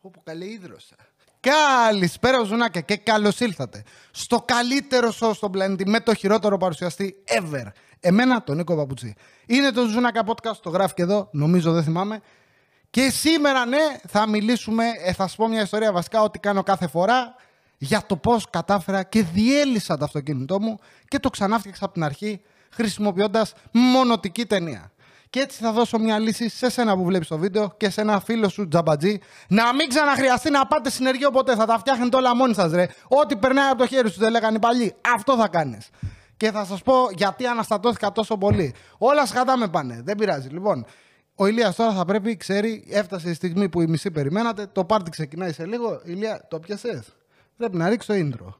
Όπου καλή ίδρωσα. Καλησπέρα, Ζουνάκια, και καλώς ήλθατε στο καλύτερο show στον πλανήτη με το χειρότερο παρουσιαστή ever. Εμένα, τον Νίκο Παπουτσί. Είναι το Ζουνάκα Podcast, το γράφει και εδώ, νομίζω δεν θυμάμαι. Και σήμερα, ναι, θα μιλήσουμε, ε, θα σου πω μια ιστορία βασικά, ό,τι κάνω κάθε φορά, για το πώς κατάφερα και διέλυσα το αυτοκίνητό μου και το ξανάφτιαξα από την αρχή χρησιμοποιώντας μονοτική ταινία. Και έτσι θα δώσω μια λύση σε σένα που βλέπεις το βίντεο και σε ένα φίλο σου τζαμπατζή να μην ξαναχρειαστεί να πάτε συνεργείο ποτέ. Θα τα φτιάχνετε όλα μόνοι σας, ρε. Ό,τι περνάει από το χέρι σου, δεν λέγανε οι παλιοί. Αυτό θα κάνεις. Και θα σας πω γιατί αναστατώθηκα τόσο πολύ. Όλα σκατά με πάνε. Δεν πειράζει. Λοιπόν, ο Ηλίας τώρα θα πρέπει, ξέρει, έφτασε η στιγμή που η μισή περιμένατε. Το πάρτι ξεκινάει σε λίγο. Ηλία, το πιασέ. Πρέπει να ρίξει το intro.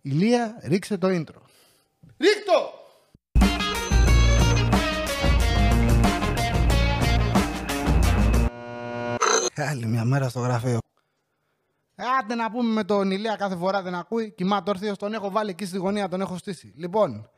Ηλία, ρίξε το intro. Ρίχτω! Άλλη μια μέρα στο γραφείο. Άντε να πούμε με τον Ηλία κάθε φορά δεν ακούει. Κοιμάται όρθιος, τον έχω βάλει εκεί στη γωνία, τον έχω στήσει. Λοιπόν,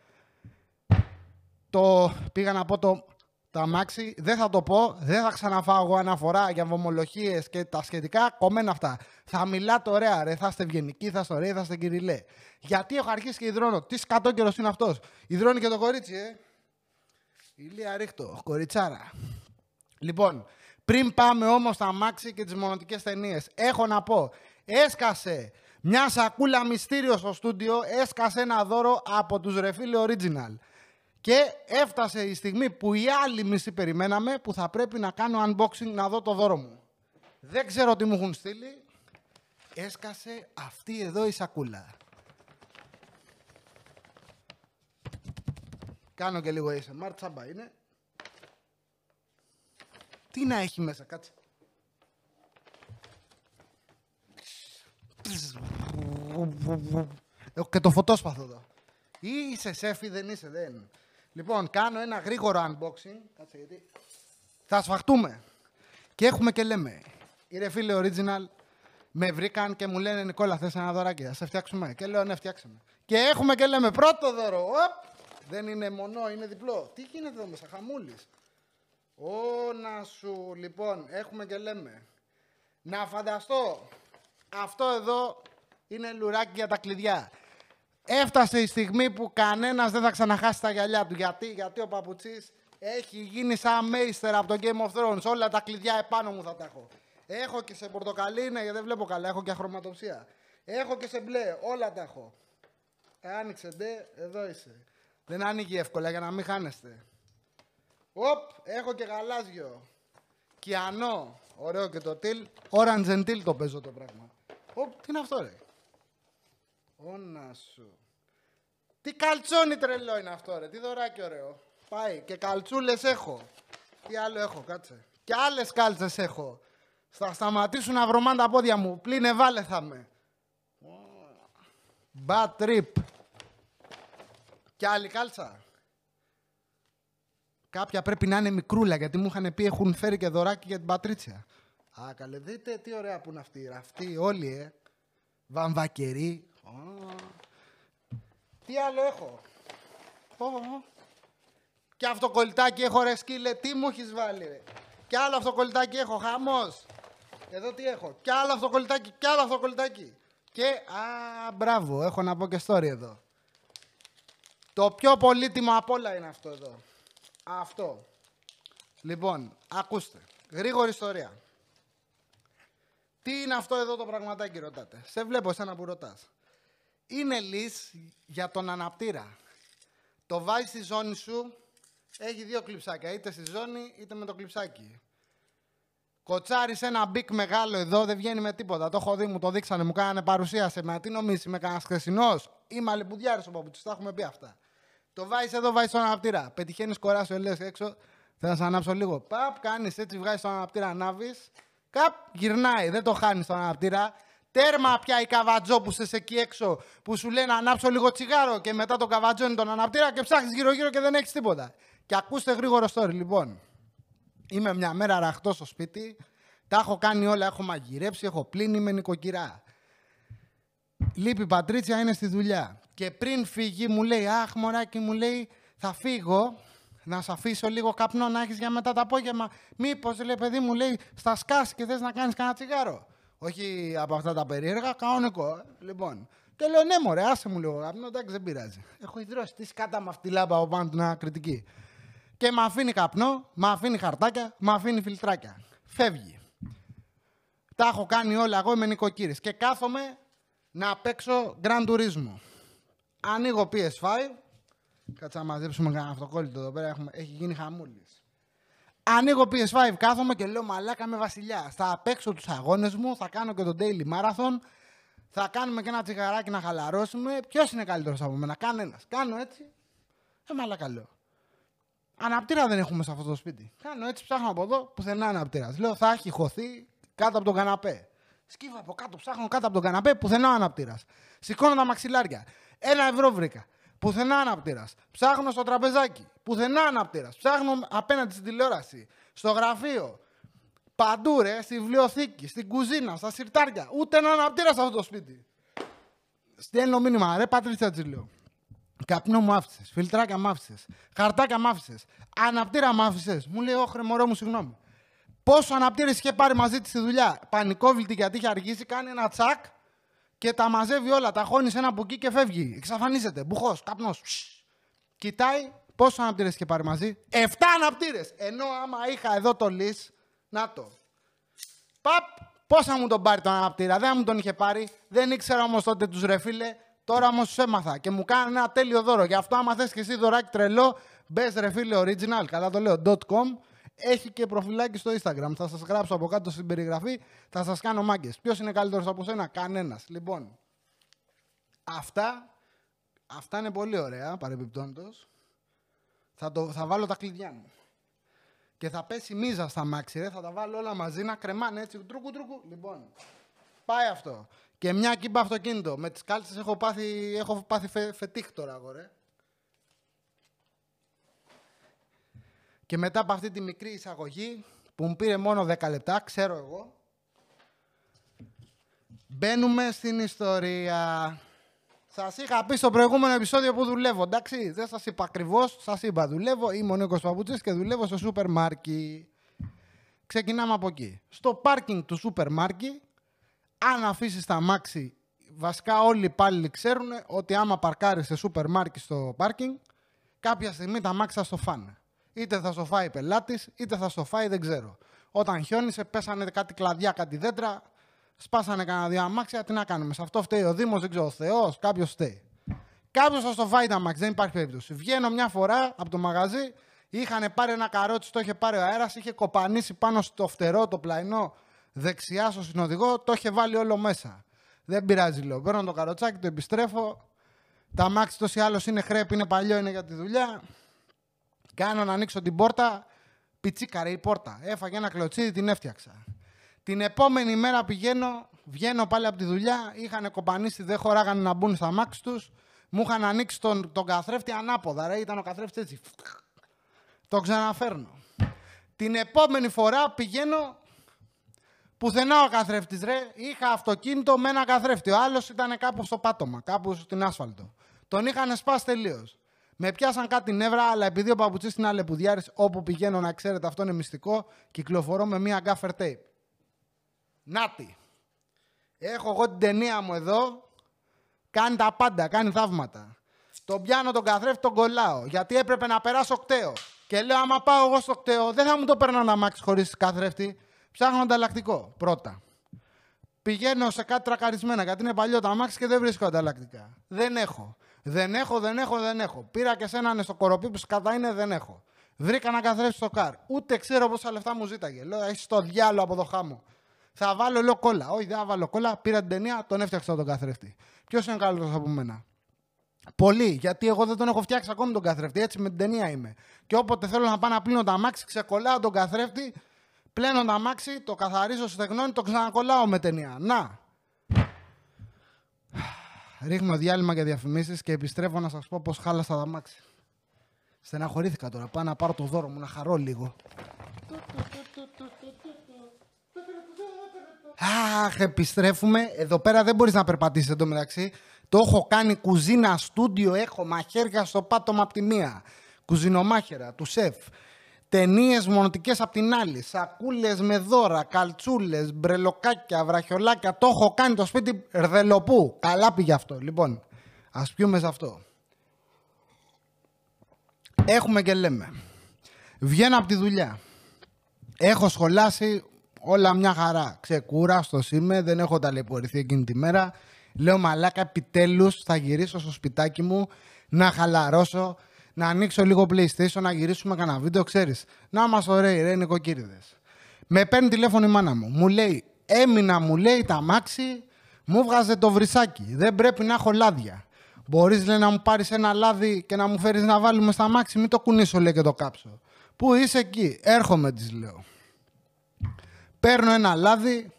το πήγα να πω το, το αμάξι, δεν θα το πω, δεν θα ξαναφάω εγώ αναφορά για βομολογίες και τα σχετικά, κομμένα αυτά. Θα μιλάτε ωραία, ρε, θα είστε ευγενικοί, θα είστε ωραίοι, θα είστε κυριλέ. Γιατί έχω αρχίσει και υδρώνω. Τι σκατόκαιρο είναι αυτός. Υδρώνει και το κορίτσι, ε. Ηλία ρίχτω, κοριτσάρα. Λοιπόν, πριν πάμε όμως στα αμάξι και τις μονοτικές ταινίες, έχω να πω, έσκασε μια σακούλα μυστήριο στο στούντιο, έσκασε ένα δώρο από τους Refil Original. Και έφτασε η στιγμή που οι άλλοι μισή περιμέναμε, που θα πρέπει να κάνω unboxing να δω το δώρο μου. Δεν ξέρω τι μου έχουν στείλει. Έσκασε αυτή εδώ η σακούλα. Κάνω και λίγο ASMR, τσάμπα είναι. Τι να έχει μέσα, κάτσε. Έχω και το φωτόσπαθο εδώ. Ή είσαι σεφ ή δεν είσαι, δεν. Λοιπόν, κάνω ένα γρήγορο unboxing. Κάτσε γιατί. Θα σφαχτούμε. Και έχουμε και λέμε. Ήρε φίλε original, με βρήκαν και μου λένε Νικόλα, θες ένα δωράκι, θα σε φτιάξουμε. Και λέω ναι, φτιάξαμε. Και έχουμε και λέμε πρώτο δώρο. Οπ! Δεν είναι μονό, είναι διπλό. Τι γίνεται εδώ μέσα, χαμούλης. Όνα σου, λοιπόν, έχουμε και λέμε. Να φανταστώ, αυτό εδώ είναι λουράκι για τα κλειδιά. Έφτασε η στιγμή που κανένας δεν θα ξαναχάσει τα γυαλιά του. Γιατί, γιατί ο παπουτσής έχει γίνει σαν μέιστερ από το Game of Thrones. Όλα τα κλειδιά επάνω μου θα τα έχω. Έχω και σε πορτοκαλί, ναι, γιατί δεν βλέπω καλά. Έχω και χρωματοψία. Έχω και σε μπλε, όλα τα έχω. Ε, άνοιξε ντε, εδώ είσαι. Δεν άνοιγε εύκολα για να μην χάνεστε. Οπ, έχω και γαλάζιο. Κιανό. Ωραίο και το τιλ. Orange and teal το παίζω το πράγμα. Οπ, τι είναι αυτό ρε; Όνα σου. Τι καλτσόνι τρελό είναι αυτό ρε; Τι δωράκι ωραίο. Πάει. Και καλτσούλες έχω. Τι άλλο έχω, κάτσε. Και άλλες κάλτσες έχω. Θα σταματήσουν να βρωμάνε τα πόδια μου. Πλήνε βάλε θα με. Bad trip. Και άλλη κάλτσα. Κάποια πρέπει να είναι μικρούλα γιατί μου είχαν πει έχουν φέρει και δωράκι για την Πατρίτσια. Α, καλέ, δείτε τι ωραία που είναι αυτή. Αυτή όλοι, ε. Βαμβακερή. Τι άλλο έχω; Oh. Και αυτοκολλητάκι έχω ρε σκύλε. Τι μου έχεις βάλει ρε. Και άλλο αυτοκολλητάκι έχω. Χαμός. Εδώ τι έχω; Και άλλο αυτοκολλητάκι. Και άλλο αυτοκολλητάκι. Και, α, μπράβο. Έχω να πω και story εδώ. Το πιο πολύτιμο απ' όλα είναι αυτό εδώ. Αυτό. Λοιπόν, ακούστε. Γρήγορη ιστορία. Τι είναι αυτό εδώ το πραγματάκι ρωτάτε. Σε βλέπω εσένα που ρωτάς. Είναι λύς για τον αναπτήρα. Το βάζεις στη ζώνη σου, έχει δύο κλειψάκια. Είτε στη ζώνη είτε με το κλειψάκι. Κοτσάρι ένα μπικ μεγάλο εδώ, δεν βγαίνει με τίποτα. Το έχω δει, μου το δείξανε, μου κάνανε παρουσίαση. Μα τι νομίζεις, με κανένας χθεσινός ή μαλλιμπουδιάρη ο παπούτσι. Τα έχουμε πει αυτά. Το βάζεις εδώ, βάζεις στον αναπτήρα. Πετυχαίνεις κοράσιο, λε έξω. Θα να σε ανάψω λίγο. Παπ, κάνεις έτσι, βγάζεις στον αναπτήρα, ανάβεις. Καπ, γυρνάει, δεν το χάνεις στον αναπτήρα. Τέρμα πια οι καβατζόπουσε εκεί έξω που σου λένε να ανάψω λίγο τσιγάρο και μετά το καβατζώνει τον αναπτήρα και ψάχνεις γύρω-γύρω και δεν έχεις τίποτα. Και ακούστε γρήγορο story, λοιπόν. Είμαι μια μέρα ραχτός στο σπίτι, τα έχω κάνει όλα, έχω μαγειρέψει, έχω πλύνει, με νοικοκυρά. Λείπει η Πατρίτσια, είναι στη δουλειά. Και πριν φύγει μου λέει, αχ μωράκι μου λέει, θα φύγω, να σε αφήσω λίγο καπνό να έχεις για μετά το απόγευμα. Μήπως λέει παιδί μου λέει, στα σκάς και θες να κάνεις κανένα τσιγάρο. Όχι από αυτά τα περίεργα, κανονικό. ε. Λοιπόν. Και λέω ναι, μωρέ, άσε μου λίγο γάμνο, εντάξει, δεν πειράζει. Έχω ιδρώσει τι σκάτα με αυτή τη λάμπα από πάνω την κριτική. Και με αφήνει καπνό, με αφήνει χαρτάκια, με αφήνει φιλτράκια. Φεύγει. Τα έχω κάνει όλα εγώ, είμαι νοικοκύρης. Και κάθομαι να παίξω Grand Turismo. Ανοίγω PS5. Κάτσα να μαζέψουμε κανένα αυτοκόλλητο εδώ πέρα, έχουμε, έχει γίνει χαμούλης. Ανοίγω PS5, κάθομαι και λέω μαλάκα με βασιλιά. Θα παίξω τους αγώνες μου, θα κάνω και το daily marathon, θα κάνουμε και ένα τσιγαράκι να χαλαρώσουμε. Ποιος είναι καλύτερος από μένα, κανένας. Κάνω έτσι. Ε, μαλάκα λέω. Αναπτήρα δεν έχουμε σε αυτό το σπίτι. Κάνω έτσι, ψάχνω από εδώ, πουθενά αναπτήρας. Λέω θα έχει χωθεί κάτω από τον καναπέ. Σκύβω από κάτω, ψάχνω κάτω από τον καναπέ, πουθενά αναπτήρας. Σηκώνω τα μαξιλάρια. Ένα ευρώ βρήκα. Πουθενά αναπτήρας. Ψάχνω στο τραπεζάκι. Πουθενά αναπτήρας. Ψάχνω απέναντι στην τηλεόραση. Στο γραφείο. Παντού ρε, στη βιβλιοθήκη, στην κουζίνα, στα σιρτάρια. Ούτε ένα αναπτήρα σε αυτό το σπίτι. Στέλνω μήνυμα, ρε Πατρίσια της λέω. Καπνό μου άφησες, φιλτράκια μου άφησες, χαρτάκια μου άφησες, αναπτήρα μου άφησες. Μου λέει, Ωχρε, μωρό μου, συγγνώμη. Πόσο αναπτήρες είχε πάρει μαζί της στη δουλειά. Πανικόβλητη γιατί είχε αργήσει, κάνει ένα τσακ και τα μαζεύει όλα. Τα χώνει σε ένα μπουκί και φεύγει. Εξαφανίζεται. Μπουχός, καπνός. Κοιτάει πόσο αναπτήρες είχε πάρει μαζί; Εφτά αναπτήρες. Ενώ άμα είχα εδώ το λύ, να το. Παπ, πόσα μου τον πάρει τον αναπτήρα. Δεν μου τον είχε πάρει. Δεν ήξερα όμως τότε τους ρεφίλε. Τώρα όμως τους έμαθα και μου κάνει ένα τέλειο δώρο. Γι' αυτό, άμα θες και εσύ δωράκι τρελό, μπες ρεφίλε original. Καλά το λέω. .com. Έχει και προφυλάκι στο Instagram. Θα σας γράψω από κάτω στην περιγραφή. Θα σας κάνω μάγκες. Ποιος είναι καλύτερος από σένα, κανένας. Λοιπόν, αυτά, αυτά είναι πολύ ωραία παρεμπιπτόντως. Θα, το, θα βάλω τα κλειδιά μου. Και θα πέσει μίζα στα μάξι, ρε. Θα τα βάλω όλα μαζί να κρεμάνε έτσι. Τρούκου, τρούκου. Λοιπόν, πάει αυτό. Και μια κύμπα αυτοκίνητο. Με τις κάλτσες έχω πάθει, έχω πάθει φε, φετίχ τώρα, αγόρε. Και μετά από αυτή τη μικρή εισαγωγή, που μου πήρε μόνο 10 λεπτά, ξέρω εγώ, μπαίνουμε στην ιστορία. Σας είχα πει στο προηγούμενο επεισόδιο που δουλεύω, εντάξει. Δεν σας είπα ακριβώς, σας είπα δουλεύω. Είμαι ο Νίκος Παπούτσι και δουλεύω στο σούπερ μάρκετ. Ξεκινάμε από εκεί. Στο πάρκινγκ του σούπερ μάρκετ, αν αφήσεις τ' αμάξι, βασικά όλοι οι υπάλληλοι ξέρουν ότι άμα παρκάρεις σε σούπερ μάρκετ στο πάρκινγκ, κάποια στιγμή τα μάξι θα στο φάνε. Είτε θα στο φάει πελάτης, είτε θα στο φάει δεν ξέρω. Όταν χιόνισε, πέσανε κάτι κλαδιά, κάτι δέντρα, σπάσανε κανένα δύο αμάξια. Τι να κάνουμε. Σε αυτό φταίει ο Δήμος, δεν ξέρω, ο Θεός, κάποιος φταίει. Κάποιος θα στο φάει τα αμάξια, δεν υπάρχει περίπτωση. Βγαίνω μια φορά από το μαγαζί, είχαν πάρει ένα καρότσι, το είχε πάρει ο αέρας, είχε κοπανίσει πάνω στο φτερό, το πλαϊνό δεξιά στο συνοδηγό, το είχε βάλει όλο μέσα. Δεν πειράζει, λέω. Παίρνω το καροτσάκι, το επιστρέφω. Τα αμάξι τόσο ή άλλω είναι χρέπ, είναι παλιό, είναι για τη δουλειά. Κάνω να ανοίξω την πόρτα. Πιτσίκαρε η πόρτα. Έφαγε ένα κλωτσίδι, την έφτιαξα. Την επόμενη μέρα πηγαίνω, βγαίνω πάλι από τη δουλειά. Είχαν κομπανίσει, δεν χωράγανε να μπουν στα μάξι τους. Μου είχαν ανοίξει τον, τον καθρέφτη ανάποδα. Ρε. Ήταν ο καθρέφτης έτσι. Το ξαναφέρνω. Την επόμενη φορά πηγαίνω πουθενά ο καθρέφτης, ρε. Είχα αυτοκίνητο με ένα καθρέφτη. Ο άλλος ήταν κάπου στο πάτωμα, κάπου στην άσφαλτο. Τον είχαν σπάσει τελείως. Με πιάσαν κάτι νεύρα, αλλά επειδή ο παπουτσί είναι αλεπουδιάρης, όπου πηγαίνω να ξέρετε, αυτό είναι μυστικό, κυκλοφορώ με μία gaffer tape. Νάτι. Έχω εγώ την ταινία μου εδώ. Κάνει τα πάντα, κάνει θαύματα. Τον πιάνω τον καθρέφτη, τον κολλάω. Γιατί έπρεπε να περάσω κταίο. Και λέω, άμα πάω εγώ στο κταίο, δεν θα μου το παίρνω να μάξει χωρίς καθρέφτη. Ψάχνω ανταλλακτικό πρώτα. Πηγαίνω σε κάτι τρακαρισμένα γιατί είναι παλιό το αμάξι και δεν βρίσκω ανταλλακτικά. Δεν έχω. Δεν έχω, δεν έχω, δεν έχω. Πήρα και σε έναν στο κοροπή που κατά είναι, δεν έχω. Βρήκα να καθρέψει στο καρ. Ούτε ξέρω πόσα λεφτά μου ζήταγε. Λέω, έχει το διάλογο από το χάμο. Θα βάλω, λέω κόλλα. Όχι, δεν θα βάλω κόλλα. Πήρα την ταινία, τον έφτιαξα τον καθρέφτη. Ποιος είναι καλύτερος από μένα; Πολύ, γιατί εγώ δεν τον έχω φτιάξει ακόμη τον καθρέφτη. Έτσι με την ταινία είμαι. Και όποτε θέλω να πάω να πλύνω τα αμάξι, ξεκολλάω τον καθρέφτη, πλένω το αμάξι, το καθαρίζω στεγνώνει, το ξανακολλάω με ταινία. Να. Ρίχνω διάλειμμα για διαφημίσεις και επιστρέφω να σας πω πώς χάλασα τα αμάξι. Στεναχωρήθηκα τώρα. Πάω να πάρω το δώρο μου να χαρώ λίγο. Αχ, επιστρέφουμε. Εδώ πέρα δεν μπορείς να περπατήσεις εντωμεταξύ. Το έχω κάνει κουζίνα, στούντιο, έχω μαχαίρια στο πάτωμα από τη μία. Κουζινομάχαιρα, του σεφ. Ταινίες μονοτικές απ' την άλλη. Σακούλες με δώρα, καλτσούλες, μπρελοκάκια, βραχιολάκια. Το έχω κάνει το σπίτι ρδελοπού. Καλά πήγε αυτό. Λοιπόν, ας πιούμε σε αυτό. Έχουμε και λέμε. Βγαίνω από τη δουλειά. Έχω σχολάσει όλα μια χαρά. Ξεκούραστο είμαι, δεν έχω ταλαιπωρηθεί εκείνη τη μέρα. Λέω μαλάκα, επιτέλους θα γυρίσω στο σπιτάκι μου να χαλαρώσω, να ανοίξω λίγο PlayStation, να γυρίσουμε κανένα βίντεο, ξέρεις. Να είμαστε ωραίοι, ρε νοικοκύριδε. Με παίρνει τηλέφωνο η μάνα μου. Μου λέει, έμεινα, μου λέει τα μάξι, μου βγάζε το βρυσάκι. Δεν πρέπει να έχω λάδια. Μπορείς να μου πάρεις ένα λάδι και να μου φέρεις να βάλουμε στα μάξι, μην το κουνήσω, λέει και το κάψω. Πού είσαι εκεί, έρχομαι, της λέω. Παίρνω ένα λάδι,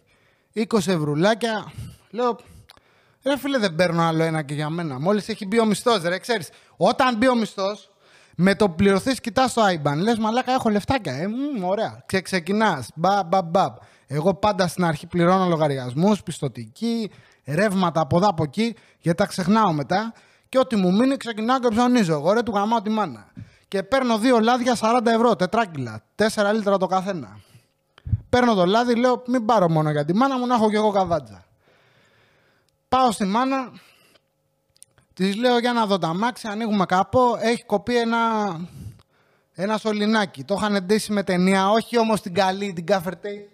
20 ευρουλάκια. Λέω, ρε φίλε, δεν παίρνω άλλο ένα και για μένα. Μόλις έχει μπει ο μισθός, ρε, ξέρεις. Όταν μπει ο μισθός, με το πληρωθείς, κοιτάς το IBAN. Λες, μαλάκα, έχω λεφτάκια. Ε, μ, ωραία. Ξε, ξεκινάς. Μπα, μπα, μπα. Εγώ πάντα στην αρχή πληρώνω λογαριασμούς, πιστοτική, ρεύματα από εδώ από εκεί, γιατί τα ξεχνάω μετά. Και ό,τι μου μείνει, ξεκινάω και ψωνίζω. Εγώ ρε του γαμάω τη μάνα. Και παίρνω δύο λάδια 40 ευρώ, τετράκιλα. 4 λίτρα το καθένα. Παίρνω το λάδι, λέω μην πάρω μόνο για τη μάνα μου, να έχω κι εγώ καβάτζα. Πάω στη μάνα, της λέω για να δω τα μάξι, ανοίγουμε κάπου, έχει κοπεί ένα, ένα σωληνάκι. Το είχαν ντύσει με ταινία, όχι όμως την καλή, την καφερτέι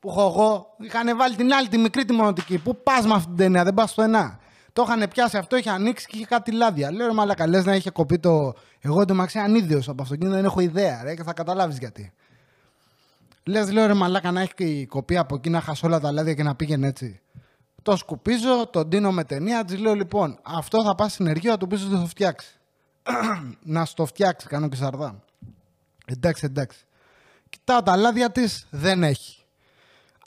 που έχω εγώ. Είχαν βάλει την άλλη, τη μικρή τη μονοτική. Πού πας με αυτή την ταινία, δεν πας στο ένα. Το είχαν πιάσει αυτό, είχε ανοίξει και είχε κάτι λάδια. Λέω ρε μαλακα, λες να είχε κοπεί το. Εγώ το μαξί ανίδιο από αυτοκίνητο, δεν έχω ιδέα, ρε, και θα καταλάβεις γιατί. Λες, λέω ρε μαλάκα να έχει κοπεί από εκεί να χάσω όλα τα λάδια και να πήγαινε έτσι. Το σκουπίζω, το ντύνω με ταινία, της λέω λοιπόν, αυτό θα πας στην ενεργεία, του πεις ότι το φτιάξεις. να στο φτιάξεις, κάνω και σαρδά. Εντάξει, εντάξει. Κοιτάω τα λάδια της, δεν έχει.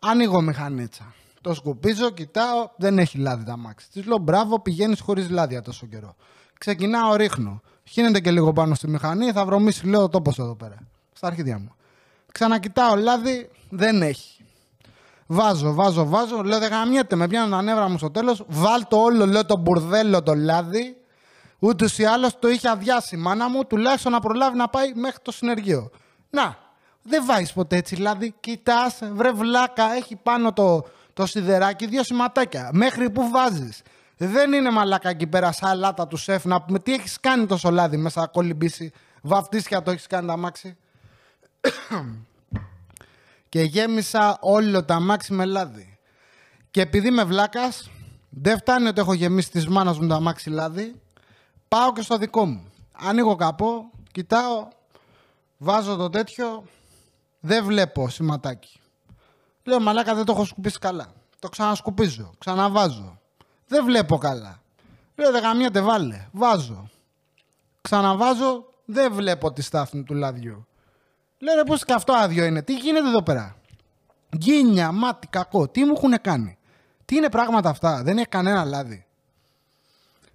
Ανοίγω μηχανίτσα. Το σκουπίζω, κοιτάω, δεν έχει λάδι τα μάξι. Της λέω μπράβο, πηγαίνεις χωρίς λάδια τόσο καιρό. Ξεκινάω, ρίχνω. Χύνεται και λίγο πάνω στη μηχανή, θα βρωμίσει, λέω τόπος εδώ πέρα. Στα αρχίδια μου. Ξανακοιτάω λάδι, δεν έχει. Βάζω, βάζω, βάζω. Λέω δεν γαμιέται, με πιάνουν τα νεύρα μου στο τέλος. Βάλ το όλο, λέω το μπουρδέλο το λάδι. Ούτως ή άλλως το είχε αδειάσει η μάνα μου, τουλάχιστον να προλάβει να πάει μέχρι το συνεργείο. Να, δεν βάζεις ποτέ έτσι λάδι. Κοιτάς, βρε βλάκα, έχει πάνω το, το σιδεράκι δύο σηματάκια. Μέχρι που βάζεις. Δεν είναι μαλάκα εκεί πέρα σαλάτα του σεφ να πούμε τι έχεις κάνει το λάδι μέσα κολυμπήσει. Βαφτίσια το έχεις κάνει τα μάξι. Και γέμισα όλο τα μάξι με λάδι. Και επειδή είμαι βλάκας, δεν φτάνει ότι έχω γεμίσει τη μάνας μου τα μάξι λάδι, πάω και στο δικό μου. Ανοίγω καπό, κοιτάω, βάζω το τέτοιο, δεν βλέπω σηματάκι. Λέω μαλάκα δεν το έχω σκουπίσει καλά. Το ξανασκουπίζω, ξαναβάζω. Δεν βλέπω καλά. Λέω δεν γαμιέται βάλε, βάζω. Ξαναβάζω, δεν βλέπω τη στάθμη του λαδιού. Λέω ρε πώς και αυτό άδειο είναι. Τι γίνεται εδώ πέρα; Γκίνια, μάτι, κακό. Τι μου έχουν κάνει; Τι είναι πράγματα αυτά; Δεν έχει κανένα λάδι.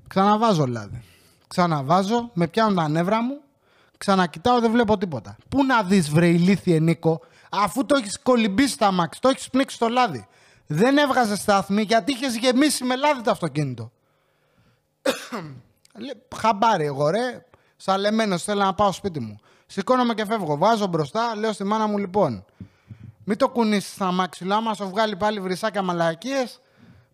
Ξαναβάζω λάδι. Ξαναβάζω, με πιάνουν τα νεύρα μου. Ξανακοιτάω, δεν βλέπω τίποτα. Πού να δεις βρε ηλίθιε Νίκο, αφού το έχεις κολυμπήσει τα μάξι, το έχεις πνίξει στο λάδι. Δεν έβγαζε στάθμη γιατί είχες γεμίσει με λάδι το αυτοκίνητο. Χαμπάρι εγώ ρε, σαλεμένο θέλω να πάω σπίτι μου. Σηκώνομαι και φεύγω. Βάζω μπροστά, λέω στη μάνα μου λοιπόν. Μην το κουνήσει στα μάξιλά μας, σου βγάλει πάλι βρυσάκια μαλακίες.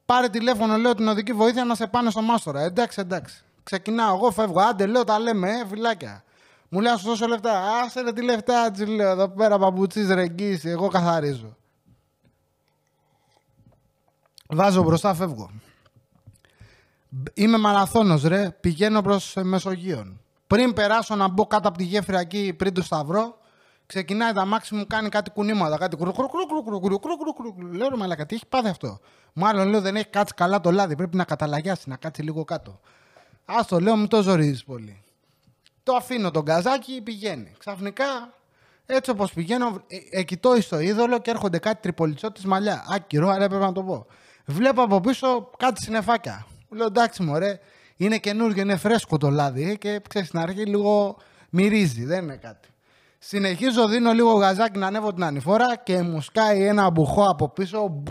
Πάρε τηλέφωνο, λέω την οδική βοήθεια να σε πάνε στο μάστορα. Εντάξει, εντάξει. Ξεκινάω, εγώ φεύγω. Άντε, λέω, τα λέμε, ε, φυλάκια. Μου λέει, να σου δώσω λεφτά. Άσε ρε τη λεφτά, τσι λέω. Εδώ πέρα παπουτσί ρεγγίσει. Εγώ καθαρίζω. Βάζω μπροστά, φεύγω. Είμαι μαραθώνος ρε, πηγαίνω προς Μεσογείον. Πριν περάσω να μπω κάτω από τη γέφυρα εκεί πριν το σταυρό, ξεκινάει τα μάξι μου, κάνει κάτι κουνήματα. Κάτι Λέω ρε μαλακα, τι έχει πάθει αυτό; Μάλλον λέω δεν έχει κάτσει καλά το λάδι, πρέπει να καταλαγιάσει, να κάτσει λίγο κάτω. Α το λέω, μην το ζορίζεις πολύ. Το αφήνω τον καζάκι, πηγαίνει. Ξαφνικά, έτσι όπως πηγαίνω, εκειτώ στο είδωλο και έρχονται κάτι τριπολιτσότη μαλλιά. Άκυρο, αλλά έπρεπε να το πω. Βλέπω από πίσω κάτι συνεφάκια. Λέω εντάξει, μωρέ, είναι καινούργιο, είναι φρέσκο το λάδι και ξέρεις στην αρχή λίγο μυρίζει, δεν είναι κάτι. Συνεχίζω, δίνω λίγο γαζάκι να ανέβω την ανηφόρα και μου σκάει ένα μπουχό από πίσω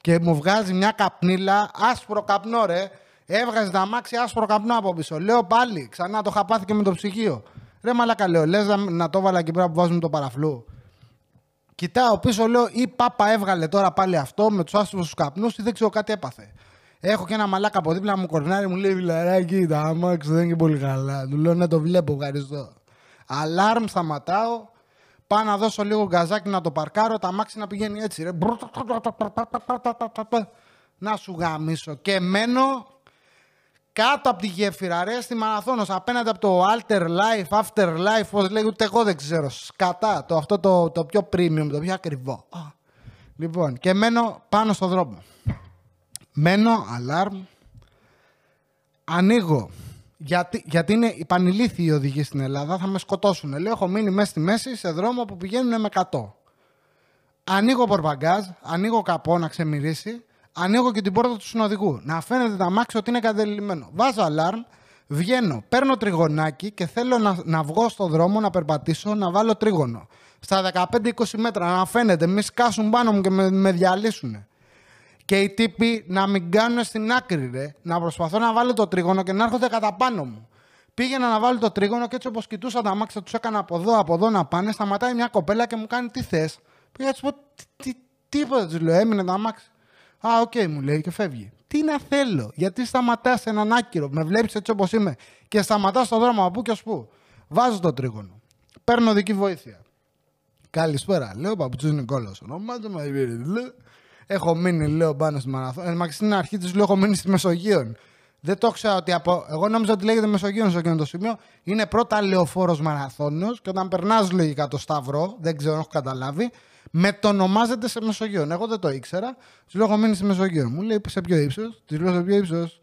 και μου βγάζει μια καπνίλα, άσπρο καπνό ρε. Έβγαζε τα μάξι άσπρο καπνό από πίσω. Λέω πάλι, ξανά το είχα πάθει και με το ψυγείο. Ρε μαλάκα λέω, λες να, να το βάλα εκεί πέρα που βάζουμε το παραφλού. Κοιτάω πίσω, λέω, ή πάπα έβγαλε τώρα πάλι αυτό με τους άστρου τους καπνούς ή δεν ξέρω κάτι έπαθε. Έχω και ένα μαλάκα από δίπλα μου κορνάρι, μου λέει Βιλαράκι, τα άμαξ δεν είναι και πολύ καλά. Του λέω να το βλέπω, ευχαριστώ. Αλάρμ, σταματάω. Πάω να δώσω λίγο γκαζάκι να το παρκάρω, τα αμάξι να πηγαίνει έτσι. Ρε. Να σου γαμίσω. Και μένω κάτω από τη γέφυρα, ρε, στη Μαραθώνος, απέναντι από το Alter Life, After Life, πώς λέει, ούτε εγώ δεν ξέρω. Σκατά, το, αυτό το, το πιο premium, το πιο ακριβό. Λοιπόν, και μένω πάνω στο δρόμο. Μένω, αλάρμ, ανοίγω. Γιατί, γιατί είναι υπανηλήθιοι οι οδηγοί στην Ελλάδα, θα με σκοτώσουν. Λέω, έχω μείνει μέσα στη μέση σε δρόμο που πηγαίνουν με 100. Ανοίγω πορπαγκάζ, ανοίγω καπό να ξεμυρίσει, ανοίγω και την πόρτα του συνοδηγού. Να φαίνεται τα μάξι ότι είναι κατελημένο. Βάζω αλάρμ, βγαίνω, παίρνω τριγωνάκι και θέλω να, να βγω στο δρόμο, να περπατήσω, να βάλω τρίγωνο. Στα 15-20 μέτρα να φαίνεται, μη σκάσουν πάνω μου και με, με διαλύσουν και οι τύποι να μην κάνουν στην άκρη, ρε. Να προσπαθώ να βάλω το τρίγωνο και να έρχονται κατά πάνω μου. Πήγαινα να βάλω το τρίγωνο και έτσι όπως κοιτούσα τα μάξια, τους έκανα από εδώ, από εδώ να πάνε. Σταματάει μια κοπέλα και μου κάνει τι θες; Πήγα να του πω τι, τίποτα, του λέω, έμεινε τ' αμάξι. Α, OK, okay, μου λέει και φεύγει. Τι να θέλω, γιατί σταματάς έναν άκυρο, με βλέπεις έτσι όπως είμαι και σταματάς στον δρόμο από πού και ως πού. Βάζω το τρίγωνο. Παίρνω οδική βοήθεια. Καλησπέρα, λέω παπουτσού Νικόλας. Ονομάζομαι Έχω μείνει, λέω, πάνω στη μαραθώνιο. Ε, στην αρχή τη λέω, έχω μείνει στη Μεσογείων. Δεν το ξέρω ότι από. Εγώ νόμιζα ότι λέγεται Μεσογείων σε εκείνο το σημείο. Είναι πρώτα λεωφόρος μαραθώνιος και όταν περνάς λογικά το Σταυρό, δεν ξέρω, έχω καταλάβει, μετονομάζεται σε Μεσογείο. Εγώ δεν το ήξερα. Τη λέω, έχω μείνει στη Μεσογείο. Μου λέει, σε ποιο ύψος. Τη λέω, σε ποιο ύψος.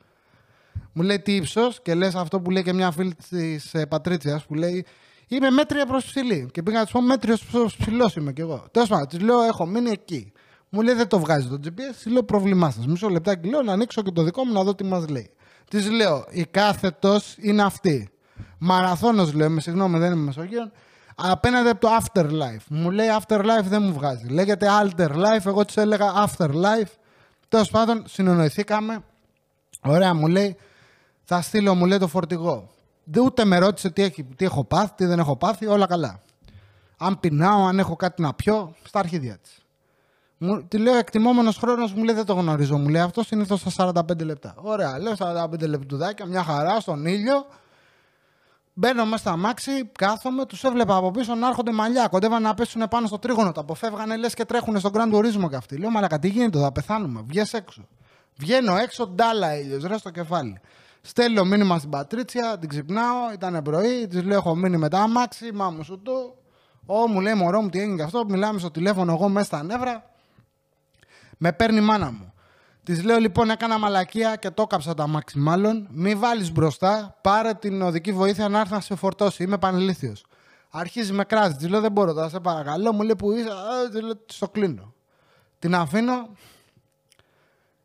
Μου λέει τι ύψος και λες αυτό που λέει και μια φίλη της ε, Πατρίτσιας που λέει Είμαι μέτρια προς ψηλή. Και πήγα να τη πω μέτριος προς ψηλός είμαι κι εγώ. Τέλος πάντων, τη λέω, έχω μείνει εκεί. Μου λέει δεν το βγάζει το GPS. Λέω πρόβλημά σας. Μισό λεπτάκι λέω να ανοίξω και το δικό μου να δω τι μας λέει. Της λέω η κάθετος είναι αυτή. Μαραθώνος λέω, με συγγνώμη δεν είμαι Μεσογείο. Απέναντι από το afterlife. Μου λέει afterlife δεν μου βγάζει. Λέγεται alter life. Εγώ της έλεγα afterlife. Τέλος πάντων συνεννοηθήκαμε. Ωραία μου λέει θα στείλω μου λέει το φορτηγό. Δεν ούτε με ρώτησε τι, έχει, τι έχω πάθει, τι δεν έχω πάθει, όλα καλά. Αν πεινάω, αν έχω κάτι να πιω, στα αρχίδια της. Μου, τη λέω εκτιμόμενος χρόνος, μου λέει δεν το γνωρίζω. Μου λέει αυτό συνήθως στα 45 λεπτά. Ωραία, λέω 45 λεπτουδάκια, μια χαρά στον ήλιο. Μπαίνω μέσα στα μάξι, κάθομαι, τους έβλεπα από πίσω να έρχονται μαλλιά. Κοντεύαν να πέσουν πάνω στο τρίγωνο. Τα αποφεύγανε λες και τρέχουν στον Grand Turismo και αυτοί. Λέω, Μαλακα, τι γίνεται, θα πεθάνουμε. Βγες έξω. Βγαίνω έξω, ντάλα ήλιος, ρε στο κεφάλι. Στέλνω μήνυμα στην Πατρίτσια, την ξυπνάω, ήταν πρωί, της λέω: Έχω μείνει μετά αμάξι, μάμου σου του. Ω, μου λέει μωρό μου τι έγινε και αυτό. Μιλάμε στο τηλέφωνο εγώ μέσα στα νεύρα. Με παίρνει η μάνα μου. Της λέω λοιπόν: Έκανα μαλακία και το κάψα τα μάξι, μάλλον. Μη βάλεις μπροστά, πάρε την οδική βοήθεια να έρθει να σε φορτώσει. Είμαι πανελήθιο. Αρχίζει με κράζει. Της λέω: Δεν μπορώ, θα σε παρακαλώ. Μου λέει που είσαι; Της λέω: Το κλείνω. Την αφήνω.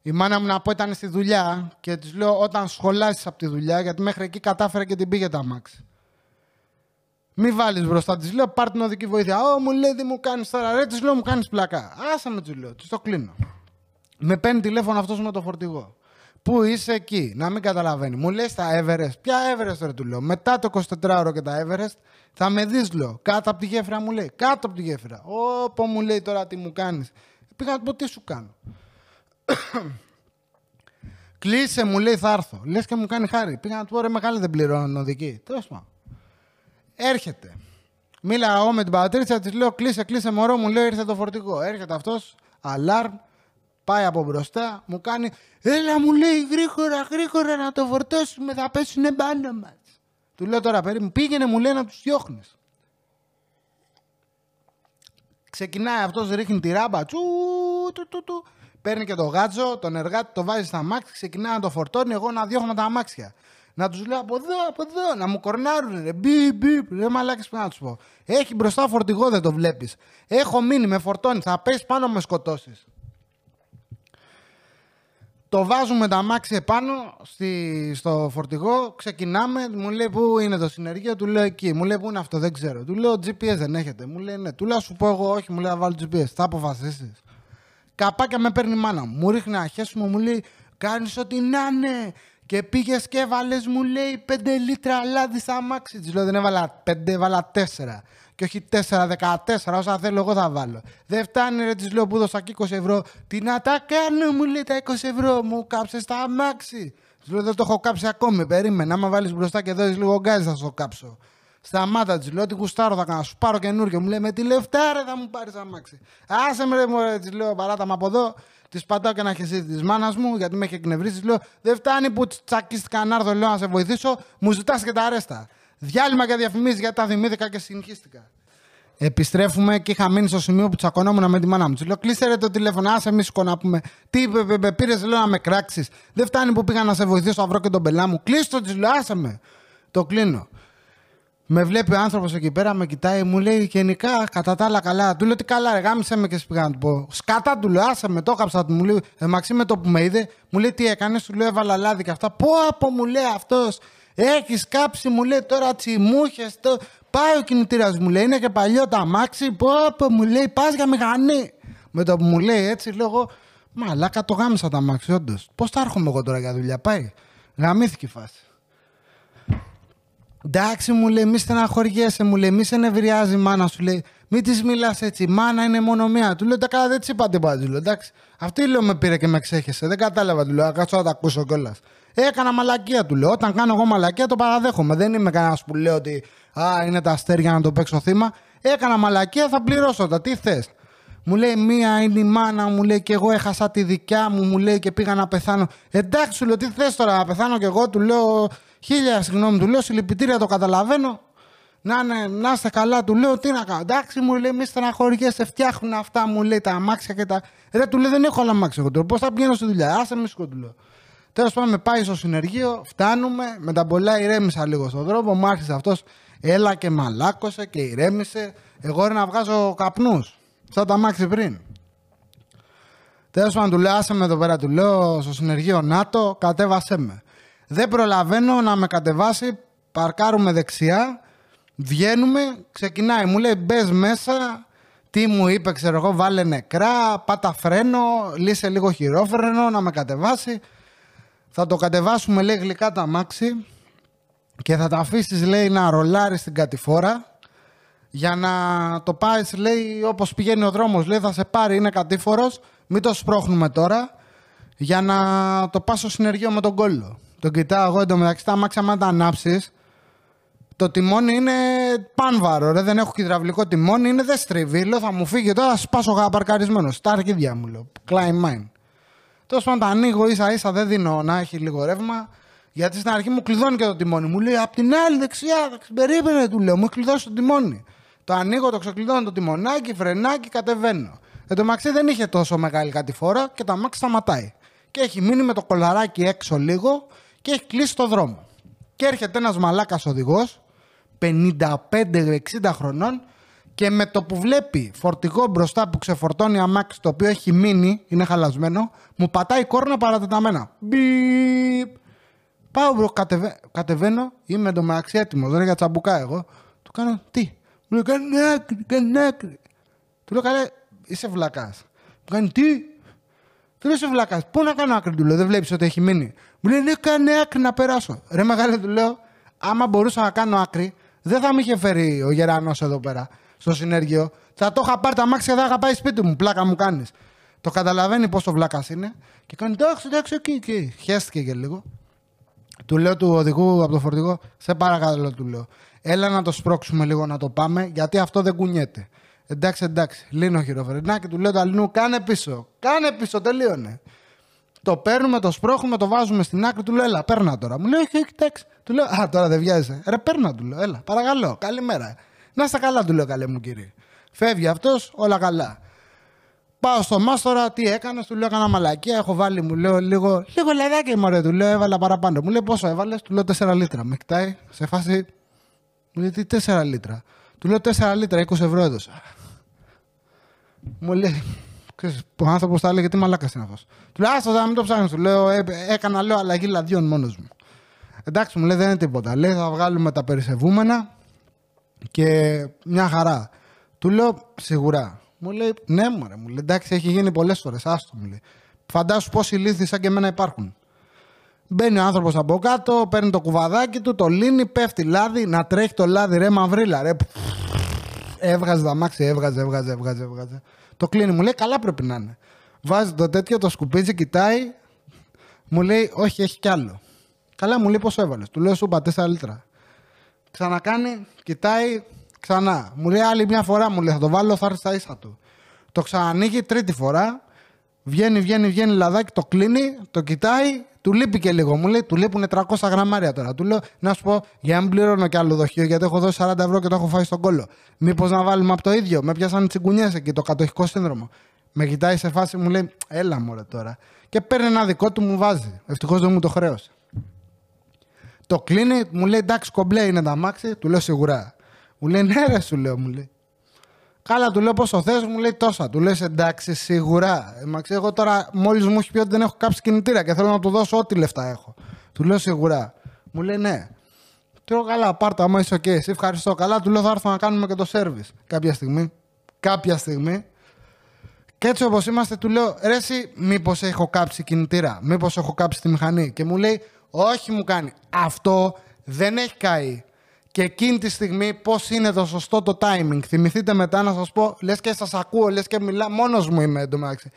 Η μάνα μου να πω ήταν στη δουλειά και της λέω: Όταν σχολάσεις από τη δουλειά, γιατί μέχρι εκεί κατάφερε και την πήγε τα μάξι. Μη βάλεις μπροστά της. Λέω: Πάρ την οδική βοήθεια. Ω, μου λέει: Τι μου κάνεις τώρα. Ρε, της λέω: Μου κάνεις πλακά. Άσα με, της λέω: Της το κλείνω. Με παίρνει τηλέφωνο αυτός με το φορτηγό. Πού είσαι εκεί, να μην καταλαβαίνει. Μου λέει στα Everest. Ποια Everest ρε του λέω. Μετά το 24ωρο και τα Everest θα με δεις, λέω. Κάτω από τη γέφυρα μου λέει. Κάτω από τη γέφυρα. Όπο μου λέει τώρα τι μου κάνεις. Πήγα να του πω τι σου κάνω. Κλείσε μου λέει θα έρθω. Λες και μου κάνει χάρη. Πήγα να του πω ρε μεγάλη δεν πληρώνω οδική. Τέλος πάντων. Έρχεται. Μίλαγα εγώ με την πατρίτσα, της λέω: Κλείσε, κλείσε, μωρό μου. Λέω: Ήρθε το φορτηγό. Έρχεται αυτός, αλάρμ, πάει από μπροστά, μου κάνει: Έλα, μου λέει γρήγορα, γρήγορα να το φορτώσουμε, θα πέσουν πάνω μας. Του λέω τώρα περίπου, πήγαινε, μου λέει να τους διώχνεις. Ξεκινάει αυτός, ρίχνει τη ράμπα, τσου, του, του, του. Παίρνει και το γάτζο, τον εργάτη, το βάζει στα μάξια, ξεκινάει να το φορτώνει, εγώ να διώχνω τα αμάξια να τους λέω από εδώ, από εδώ, να μου κορνάρουν. Ρε, μπι, μπι, ρε μαλάκι που να τους πω. Έχει μπροστά φορτηγό, δεν το βλέπεις. Έχω μείνει, με φορτώνει, θα πέσει πάνω με σκοτώσεις. Το βάζουμε τα μάξι επάνω στη, στο φορτηγό, ξεκινάμε, μου λέει πού είναι το συνεργείο, του λέω εκεί. Μου λέει πού είναι αυτό, δεν ξέρω. Του λέω GPS δεν έχετε. Μου λέει ναι. Του λέω σου πω εγώ όχι, μου λέει να βάλω GPS. Θα αποφασίσεις. Καπάκια με παίρνει η μάνα μου. Μου ρίχνει αχέσιμο, μου λέει κάνεις ό,τι να είναι Και πήγες και έβαλες, μου λέει, πέντε λίτρα λάδι στα αμάξι. Της λέω δεν έβαλα πέντε, έβαλα τέσσερα. Και όχι τέσσερα, δεκατέσσερα, όσα θέλω εγώ θα βάλω. Δεν φτάνει, ρε, της λέω που δώσα και 20 ευρώ. Τι να τα κάνω, μου λέει τα 20 ευρώ, μου κάψε στα αμάξι. Της λέω δεν το έχω κάψει ακόμη, περίμενα. Άμα βάλεις μπροστά και δώσεις λίγο γκάζι, θα το κάψω. Σταμάτα, της λέω ότι γουστάρω θα κάνω, σου πάρω καινούριο. Μου λέει με τη λεφτά ρε θα μου πάρεις αμάξι. Άσε με ρε, μου της λέω παράτα από εδώ. Τη πατάω και ένα χεσί της μάνας μου γιατί με έχει εκνευρίσει. Τη λέω δεν φτάνει που τσακίστηκα να έρθω λέω να σε βοηθήσω, μου ζητάς και τα αρέστα. Διάλειμμα για διαφημίσεις γιατί τα θυμήθηκα και συγχύστηκα. Επιστρέφουμε και είχα μείνει στο σημείο που τσακωνόμουν με τη μάνα μου. Της λέω: Κλείσε ρε το τηλέφωνο, άσε μη να πούμε. Τι πήρες, λέω να με κράξεις. Δεν φτάνει που πήγα να σε βοηθήσω να βρω και τον πελά μου. Κλείσε το, της λέω: Άσε με. Το κλείνω. Με βλέπει ο άνθρωπος εκεί πέρα, με κοιτάει, μου λέει γενικά κατά τα άλλα καλά. Του λέω τι καλά, ρε, γάμισε με και πήγα να του πω. Σκάτα του λέω, άσε με, το έκαψα του. Μου λέει, εμαξί με το που με είδε, μου λέει τι έκανες, του λέω έβαλα λάδι και αυτά. Πω από μου λέει αυτός, έχεις κάψει, μου λέει τώρα τσιμούχες. Το... Πάει ο κινητήρας μου λέει, είναι και παλιό το αμάξι. Πω από μου λέει, πας για μηχανή. Με το που μου λέει έτσι, λέω εγώ, Μαλάκα το γάμισα το αμάξι, όντως. Πώς θα έρχομαι εγώ τώρα για δουλειά, πάει. Γαμήθηκε η φάση. Εντάξει, μου λέει, μη στεναχωριέσαι, μου λέει, μη σε νευριάζει η μάνα σου, λέει. Μη της μιλάς έτσι. Μάνα είναι μόνο μία. Του λέω, τα καλά, δεν της είπα τίποτα. Του λέω, εντάξει. Αυτή λέω με πήρε και με ξέχεσε. Δεν κατάλαβα, του λέω, κάτσω να τα ακούσω κιόλας. Έκανα μαλακία, του λέω. Όταν κάνω εγώ μαλακία, το παραδέχομαι. Δεν είμαι κανένας που λέω ότι Α, είναι τα αστέρια να το παίξω θύμα. Έκανα μαλακία, θα πληρώσω τα. Τι θες; Μου λέει, Μία είναι η μάνα μου, λέει, και εγώ έχασα τη δικιά μου, μου λέει, και πήγα να πεθάνω. Εντάξει, σου λέω, τι θες τώρα, να πεθάνω κι εγώ, του λέω, Χίλια συγγνώμη, του λέω συλληπιτήρια, το καταλαβαίνω. Να, ναι, να είστε καλά, του λέω τι να κάνω. Εντάξει, μου λέει, μη στεναχωριέσαι, φτιάχνουν αυτά, μου λέει τα αμάξια και τα. Ρε, του λέει, δεν έχω άλλα αμάξια εγώ Πώς θα πηγαίνω στη δουλειά, άσε με σκοτ, του λέω. Τέλος πάντων, με πάει στο συνεργείο, φτάνουμε, με τα πολλά ηρέμησα λίγο στον δρόμο, μου άρχισε αυτός, έλα και μαλάκωσε και ηρέμησε. Εγώ ρε να βγάζω καπνούς, σαν τα αμάξι πριν. Τέλος πάντων, του λέω, άσε με εδώ πέρα, του λέω στο συνεργείο ΝΑΤΟ, κατέβασέ με. Δεν προλαβαίνω να με κατεβάσει, παρκάρουμε δεξιά, βγαίνουμε, ξεκινάει. Μου λέει μπες μέσα, τι μου είπε, ξέρω εγώ, βάλε νεκρά, πάτα φρένο, λύσε λίγο χειρόφρενο να με κατεβάσει. Θα το κατεβάσουμε, λέει, γλυκά τα μάξι και θα τα αφήσεις, λέει, να ρολάρεις στην κατηφόρα για να το πάεις, λέει, όπως πηγαίνει ο δρόμος, λέει, θα σε πάρει, είναι κατήφορος, μην το σπρώχνουμε τώρα, για να το πάω στο συνεργείο με τον κόλλο. Τον κοιτάω εγώ εντωμεταξύ, τα αμάξια άμα τα ανάψεις, το τιμόνι είναι πάνβαρο. Ρε. Δεν έχω υδραυλικό τιμόνι, είναι δεν στριβή. Λέω θα μου φύγει τώρα, θα σπάσω παρκαρισμένο. Στα αρχίδια μου λέω. Climb mine. Τέλος πάντων, τα ανοίγω ίσα ίσα, δεν δίνω να έχει λίγο ρεύμα. Γιατί στην αρχή μου κλειδώνει και το τιμόνι. Μου λέει απ' την άλλη δεξιά, περίμενε, του λέω, μου έχει κλειδώσει το τιμόνι. Το ανοίγω, το ξεκλειδώνω το τιμονάκι, φρενάκι, κατεβαίνω. Εν τω δεν είχε τόσο μεγάλη κατηφόρα και τα μάξι σταματάει. Και έχει μείνει με το κολαράκι έξω λίγο και έχει κλείσει το δρόμο. Και έρχεται ένας μαλάκας οδηγός, 55-60 χρονών, και με το που βλέπει φορτηγό μπροστά που ξεφορτώνει αμάξι το οποίο έχει μείνει, είναι χαλασμένο, μου πατάει κόρνα παρατεταμένα. Μπιπ. Πάω μπρο, κατεβα... κατεβαίνω, είμαι εντωμεταξύ έτοιμος, δεν για τσαμπουκά εγώ. Του κάνω τι; Μου λέει κάνε άκρη, κάνε άκρη. Του λέω καλέ, είσαι βλάκας. Μου κάνει τι, του λέω σε βλάκα, πού να κάνω άκρη, του λέω, δεν βλέπεις ότι έχει μείνει. Μου λέει, ναι, κάνε άκρη να περάσω. Ρε μεγάλε, του λέω, άμα μπορούσα να κάνω άκρη, δεν θα με είχε φέρει ο Γερανό εδώ πέρα, στο συνέργειο. Θα το είχα πάρει τα μάξια και θα είχα πάει σπίτι μου. Πλάκα μου κάνεις. Το καταλαβαίνει πόσο βλάκα είναι και κάνει εντάξει, εντάξει, εκεί, εκεί. Χαίστηκε και λίγο. Του λέω του οδηγού από το φορτηγό, σε παρακαλώ, του λέω. Έλα να το σπρώξουμε λίγο να το πάμε, γιατί αυτό δεν κουνιέται. Εντάξει, εντάξει. Λύνω χειροφρενάκι, του λέω το αλληνού, κάνε πίσω. Κάνε πίσω, τελείωνε. Το παίρνουμε, το σπρώχνουμε, το βάζουμε στην άκρη, του λέω, έλα, παίρνα τώρα. Μου λέει, όχι, εντάξει. Του λέω, Α, τώρα δεν βιάζεσαι. Ρε, παίρνα, του λέω, έλα, παρακαλώ, καλημέρα. Να στα καλά, του λέω, καλέ μου κύριε. Φεύγει αυτός, όλα καλά. Πάω στο μάστορα, τι έκανε, του λέω, έκανα μαλακία. Έχω βάλει, μου λέω, λίγο, λίγο λαδάκι, μωρέ, του λέω, έβαλα παραπάνω. Μου λέει, πόσο έβαλες, του λέω, 4 λίτρα. Με κοιτάει, σε φάση, μου λέει, τι 4 λίτρα. Του λέω 4 λίτρα, 20 ευρώ έδωσα. Μου λέει, ο άνθρωπος θα έλεγε τι μαλάκας είναι αυτός; Του λέω, Άστο, να μην το ψάχνεις. Του λέω, «Ε, έκανα λέω αλλαγή λαδιών μόνος μου. Εντάξει, μου λέει, δεν είναι τίποτα. Λέει, θα βγάλουμε τα περισσευούμενα και μια χαρά. Του λέω, σίγουρα. Μου λέει, ναι, μωρέ. Μου λέει, εντάξει, έχει γίνει πολλές φορές. Άστο, μου λέει. Φαντάσου πόσοι λύθοι σαν και εμένα υπάρχουν. Μπαίνει ο άνθρωπος από κάτω, παίρνει το κουβαδάκι του, το λύνει, πέφτει λάδι, να τρέχει το λάδι, ρε μαυρίλα, ρε. Έβγαζε τα μάξι, έβγαζε, έβγαζε, έβγαζε, έβγαζε. Το κλείνει, μου λέει, καλά πρέπει να είναι. Βάζει το τέτοιο, το σκουπίζει, κοιτάει, μου λέει, όχι, έχει κι άλλο. Καλά, μου λέει πώς έβαλες. Του λέω, σου είπα 4 λίτρα. Ξανακάνει, κοιτάει, ξανά. Μου λέει άλλη μια φορά, μου λέει, θα το βάλω, θα έρθει στα ίσα του. Το ξανανοίγει τρίτη φορά, βγαίνει, βγαίνει, βγαίνει λαδάκι, το κλείνει, το κοιτάει, του λείπει και λίγο. Μου λέει, του λείπουν 300 γραμμάρια τώρα. Του λέω, να σου πω, για να μην πληρώνω κι άλλο δοχείο, γιατί έχω δώσει 40 ευρώ και το έχω φάει στον κόλλο. Μήπως να βάλουμε από το ίδιο; Με πιάσαν τσιγκουνιέ εκεί, το κατοχικό σύνδρομο. Με κοιτάει σε φάση, μου λέει, έλα μωρέ τώρα. Και παίρνει ένα δικό του, μου βάζει. Ευτυχώς δεν μου το χρέωσε. Το κλείνει, μου λέει, εντάξει, κομπλέ είναι τα μάξι, του λέω σιγουρά. Μου λέει, ναι, ρε, σου λέω, μου λέει. Καλά, του λέω πόσο θες, μου λέει τόσα. Του λες εντάξει, σίγουρα. Ε, Μαξί, εγώ τώρα μόλις μου έχει πει ότι δεν έχω κάψει κινητήρα και θέλω να του δώσω ό,τι λεφτά έχω. Του λέω σίγουρα. Μου λέει ναι. Του λέω καλά, πάρτα, άμα είσαι οκ. Εσύ ευχαριστώ. Καλά, του λέω θα έρθω να κάνουμε και το service κάποια στιγμή. Κάποια στιγμή. Και έτσι όπως είμαστε, του λέω ρε, εσύ, μήπως έχω κάψει κινητήρα, μήπως έχω κάψει τη μηχανή. Και μου λέει, Όχι, μου κάνει. Αυτό δεν έχει καεί και εκείνη τη στιγμή πώς είναι το σωστό το timing. Θυμηθείτε μετά να σας πω, λες και σας ακούω, λες και μιλά, μόνος μου είμαι εντωμεταξύ.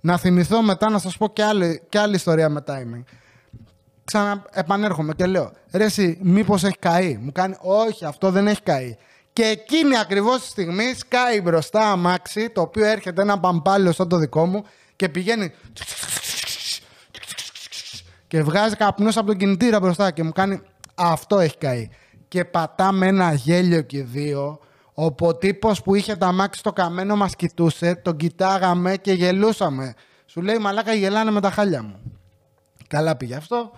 Να θυμηθώ μετά να σας πω και άλλη, και άλλη ιστορία με timing. Ξαναεπανέρχομαι και λέω, ρε εσύ, μήπως έχει καεί; Μου κάνει, όχι, αυτό δεν έχει καεί. Και εκείνη ακριβώς τη στιγμή σκάει μπροστά αμάξι, το οποίο έρχεται ένα παμπάλιο σαν το δικό μου και πηγαίνει και βγάζει καπνός από τον κινητήρα μπροστά και μου κάνει αυτό έχει καεί και πατάμε ένα γέλιο και δύο όπου ο τύπος που είχε τα μάξι στο καμένο μας κοιτούσε, τον κοιτάγαμε και γελούσαμε. Σου λέει μαλάκα γελάνε με τα χάλια μου. Καλά πήγε αυτό.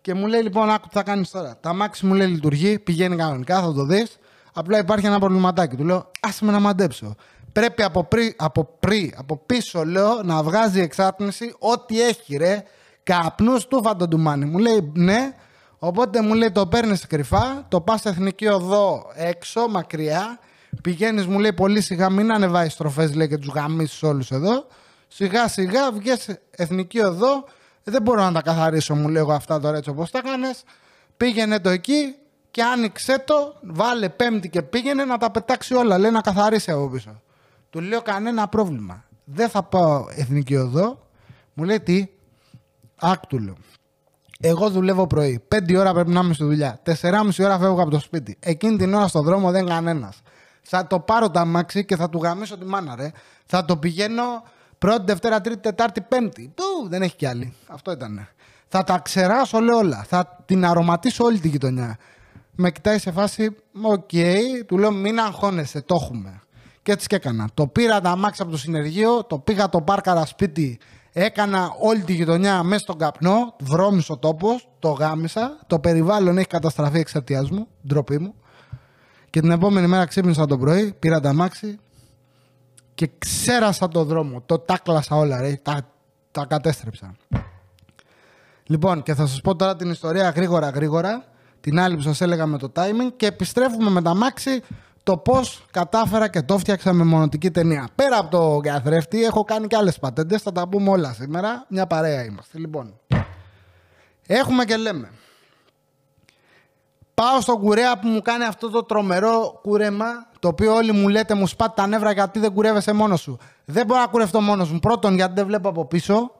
Και μου λέει λοιπόν, άκου τι θα κάνεις τώρα. Τα μάξι μου λέει λειτουργεί, πηγαίνει κανονικά, θα το δεις. Απλά υπάρχει ένα προβληματάκι. Του λέω, άσε με να μαντέψω. Πρέπει από, πρι, από, πρι, από πίσω, λέω, να βγάζει εξάτμιση ό,τι έχει, ρε. Καπνούς του φαντοντουμάνι. Μου λέει, ναι, Οπότε μου λέει το παίρνεις κρυφά, το πας εθνική οδό έξω, μακριά. Πηγαίνεις, μου λέει πολύ σιγά, μην ανεβάεις στροφές, λέει και τους γαμίσεις όλους εδώ. Σιγά σιγά βγες εθνική οδό. Δεν μπορώ να τα καθαρίσω, μου λέω αυτά τώρα έτσι όπω τα έκανε. Πήγαινε το εκεί και άνοιξε το, βάλε πέμπτη και πήγαινε να τα πετάξει όλα. Λέει να καθαρίσει από πίσω. Του λέω κανένα πρόβλημα. Δεν θα πάω εθνική οδό. Μου λέει τι, άκου του λέω. Εγώ δουλεύω πρωί. Πέντε ώρα πρέπει να είμαι στη δουλειά. Τεσσεράμιση ώρα φεύγω από το σπίτι. Εκείνη την ώρα στον δρόμο δεν κανένας. Θα το πάρω τ' αμάξι και θα του γαμήσω τη μάνα, ρε. Θα το πηγαίνω πρώτη, Δευτέρα, Τρίτη, Τετάρτη, Πέμπτη. Του δεν έχει κι άλλη. Αυτό ήταν. Θα τα ξεράσω, λέω όλα. Θα την αρωματίσω όλη τη γειτονιά. Με κοιτάει σε φάση, OK, okay, του λέω μην αγχώνεσαι, το έχουμε. Και έτσι και έκανα. Το πήρα τα μάξι από το συνεργείο, το πήγα το πάρκαρα σπίτι Έκανα όλη τη γειτονιά μέσα στον καπνό, βρώμισε τόπος, το γάμισα. Το περιβάλλον έχει καταστραφεί εξαρτία μου, ντροπή μου. Και την επόμενη μέρα ξύπνησα το πρωί, πήρα τα μάξι και ξέρασα το δρόμο. Το τάκλασα όλα, ρε. Τα, τα κατέστρεψα. Λοιπόν, και θα σας πω τώρα την ιστορία γρήγορα γρήγορα. Την άλλη που σας έλεγα με το timing και επιστρέφουμε με τα μάξι το πώς κατάφερα και το φτιάξα με μονοτική ταινία. Πέρα από το καθρέφτη, έχω κάνει και άλλες πατέντες. Θα τα πούμε όλα σήμερα. Μια παρέα είμαστε. Λοιπόν, έχουμε και λέμε. Πάω στον κουρέα που μου κάνει αυτό το τρομερό κούρεμα, το οποίο όλοι μου λέτε μου σπάτε τα νεύρα γιατί δεν κουρεύεσαι μόνος σου. Δεν μπορώ να κουρευτώ μόνος μου. Πρώτον, γιατί δεν βλέπω από πίσω.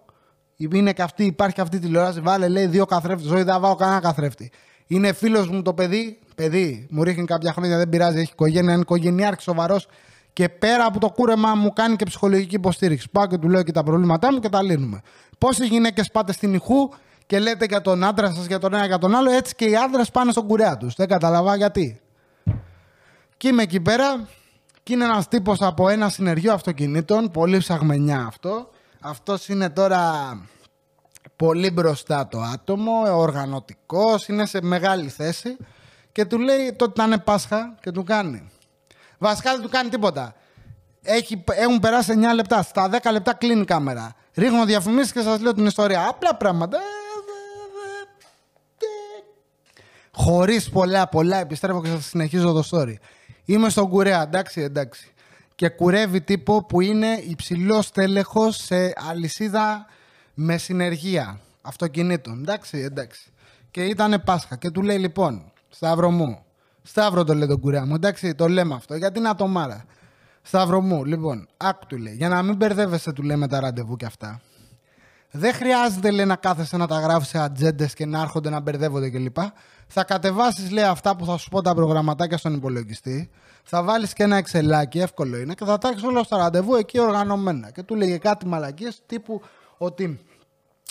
Είναι και αυτή, υπάρχει και αυτή η τηλεόραση. Βάλε, λέει, δύο καθρέφτες. Όχι, δεν βάλω κανένα καθρέφτη. Είναι φίλος μου το παιδί, παιδί, μου ρίχνει κάποια χρόνια, δεν πειράζει, έχει οικογένεια, είναι οικογενειάρχης σοβαρός και πέρα από το κούρεμα μου κάνει και ψυχολογική υποστήριξη. Πάω και του λέω και τα προβλήματά μου και τα λύνουμε. Πόσες γυναίκες πάτε στην ηχού και λέτε για τον άντρα σας, για τον ένα, για τον άλλο, έτσι και οι άντρες πάνε στον κουρέα τους. Δεν καταλαβα γιατί. Και είμαι εκεί πέρα και είναι ένας τύπος από ένα συνεργείο αυτοκινήτων, πολύ ψαγμενιά αυτό. Αυτός είναι τώρα πολύ μπροστά το άτομο, οργανωτικός, είναι σε μεγάλη θέση και του λέει τότε ήταν Πάσχα και του κάνει. Βασικά δεν του κάνει τίποτα. Έχει, έχουν περάσει 9 λεπτά. Στα 10 λεπτά κλείνει η κάμερα. Ρίχνω διαφημίσεις και σας λέω την ιστορία. Απλά πράγματα. Χωρίς πολλά, πολλά επιστρέφω και σας συνεχίζω το story. Είμαι στον κουρέα, εντάξει, εντάξει. Και κουρεύει τύπο που είναι υψηλό τέλεχο σε αλυσίδα με συνεργεία. αυτοκινήτων. Εντάξει, εντάξει. Και ήταν Πάσχα και του λέει λοιπόν, Σταύρο μου, Σταύρο το λέει τον κουρέα μου, εντάξει, το λέμε αυτό, γιατί είναι ατομάρα. Σταύρο μου, λοιπόν, άκου του λέει, για να μην μπερδεύεσαι, του λέει με τα ραντεβού και αυτά. Δεν χρειάζεται λέει, να κάθεσαι να τα γράφεις σε ατζέντες και να έρχονται να μπερδεύονται κλπ. Θα κατεβάσεις λέει αυτά που θα σου πω τα προγραμματάκια στον υπολογιστή. Θα βάλεις και ένα εξελάκι, εύκολο είναι, και θα τα έχεις όλα στα ραντεβού εκεί οργανωμένα. Και του λέγε κάτι μαλακίες τύπου ότι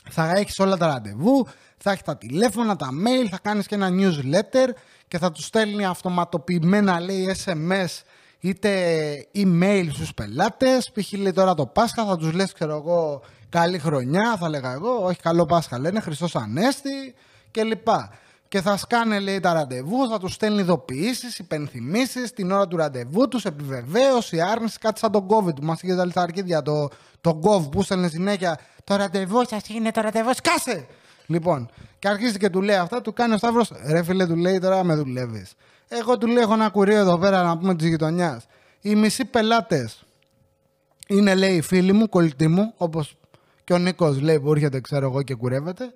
θα έχεις όλα τα ραντεβού, θα έχεις τα τηλέφωνα, τα mail, θα κάνεις και ένα newsletter και θα τους στέλνει αυτοματοποιημένα λέει SMS είτε email στους πελάτες, π.χ. λέει τώρα το Πάσχα θα τους λες ξέρω εγώ καλή χρονιά θα λέγα εγώ, όχι καλό Πάσχα λένε, Χριστός Ανέστη κλπ. Και θα σκάνε λέει τα ραντεβού, θα τους στέλνει ειδοποιήσεις, υπενθυμίσεις την ώρα του ραντεβού τους, επιβεβαίωση, άρνηση, κάτι σαν τον COVID που μας είχε τα αρχίδια. Το, το GOV που στέλνει συνέχεια. Το ραντεβού σας είναι το ραντεβού, σκάσε! Λοιπόν, και αρχίζει και του λέει αυτά, του κάνει ο Σταύρος, ρε φίλε, του λέει τώρα με δουλεύεις. Εγώ του λέω: Έχω ένα κουρίο εδώ πέρα να πούμε της γειτονιάς. Οι μισοί πελάτες είναι, λέει, φίλοι μου, κολλητοί μου, όπως και ο Νίκος λέει που έρχεται, ξέρω εγώ, και κουρεύεται.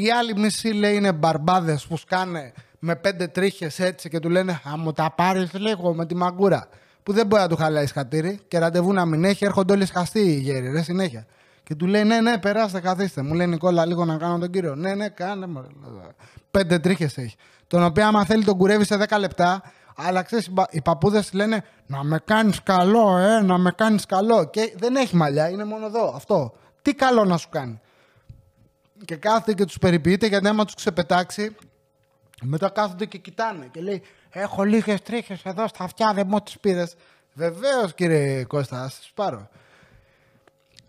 Οι άλλοι μισοί λέει είναι μπαρμπάδες που σκάνε με πέντε τρίχες έτσι και του λένε Α μου τα πάρεις λίγο με τη μαγκούρα. Που δεν μπορεί να του χαλάει χατήρι και ραντεβού να μην έχει, έρχονται όλοι σχαστοί οι γέροι, ρε συνέχεια. Και του λέει Ναι, ναι, περάστε, καθίστε. Μου λέει Νικόλα, λίγο να κάνω τον κύριο. Ναι, ναι, κάνε. Πέντε τρίχες έχει τον οποίο άμα θέλει τον κουρεύει σε 10 λεπτά, αλλά ξέρεις, οι παππούδες λένε να με κάνεις καλό, ε, να με κάνεις καλό. Και δεν έχει μαλλιά, είναι μόνο εδώ. Αυτό. Τι καλό να σου κάνει. Και κάθεται και τους περιποιείται γιατί άμα τους ξεπετάξει, μετά κάθονται και κοιτάνε και λέει: Έχω λίγες τρίχες εδώ στα αυτιά, δεν μου τις πήρες. Βεβαίως κύριε Κώστα, ας τις πάρω.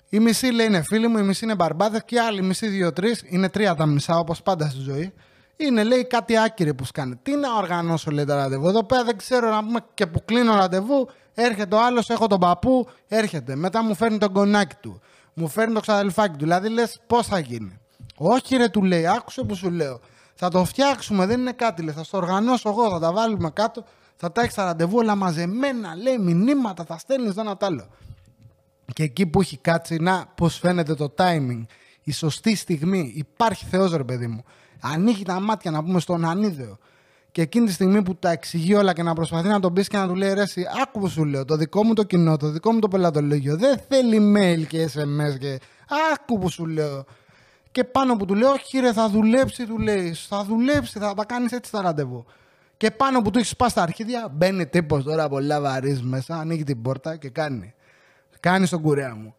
Η μισή λέει είναι φίλοι μου, η μισή είναι μπαρμπάδες και οι άλλοι μισή δύο-τρει είναι τρία τα μισά όπως πάντα στη ζωή. Είναι λέει κάτι άκυρε που σκάνε. Τι να οργανώσω λέει τα ραντεβού. Εδώ πέρα δεν ξέρω να πούμε και που κλείνω ραντεβού. Έρχεται ο άλλος, έχω τον παππού, έρχεται. Μετά μου φέρνει τον κονάκι του. Μου φέρνει το ξαδελφάκι του. Δηλαδή λες πώς θα γίνει. Όχι ρε του λέει, άκουσε που σου λέω. Θα το φτιάξουμε, δεν είναι κάτι. Λέει. Θα στο οργανώσω εγώ, θα τα βάλουμε κάτω. Θα τα έχεις τα ραντεβού όλα μαζεμένα, λέει μηνύματα, θα στέλνεις το ένα τ' άλλο. Και εκεί που έχει κάτσει, να πώς φαίνεται το timing, η σωστή στιγμή, υπάρχει Θεός ρε παιδί μου ανοίγει τα μάτια να πούμε στον ανίδεο. Και εκείνη τη στιγμή που τα εξηγεί όλα και να προσπαθεί να τον πεις και να του λέει ρε, εσύ, άκου που σου λέω. Το δικό μου το κοινό, το δικό μου το πελατολόγιο δεν θέλει mail και SMS και άκου που σου λέω. Και πάνω που του λέω, Όχι, ρε, θα δουλέψει, του λέει. Θα δουλέψει, θα τα κάνεις έτσι τα ραντεβού. Και πάνω που του έχεις σπάσει τα αρχίδια, μπαίνει τύπος τώρα πολλά βαρύ μέσα, ανοίγει την πόρτα και κάνει. Κάνει στον κουρέα μου.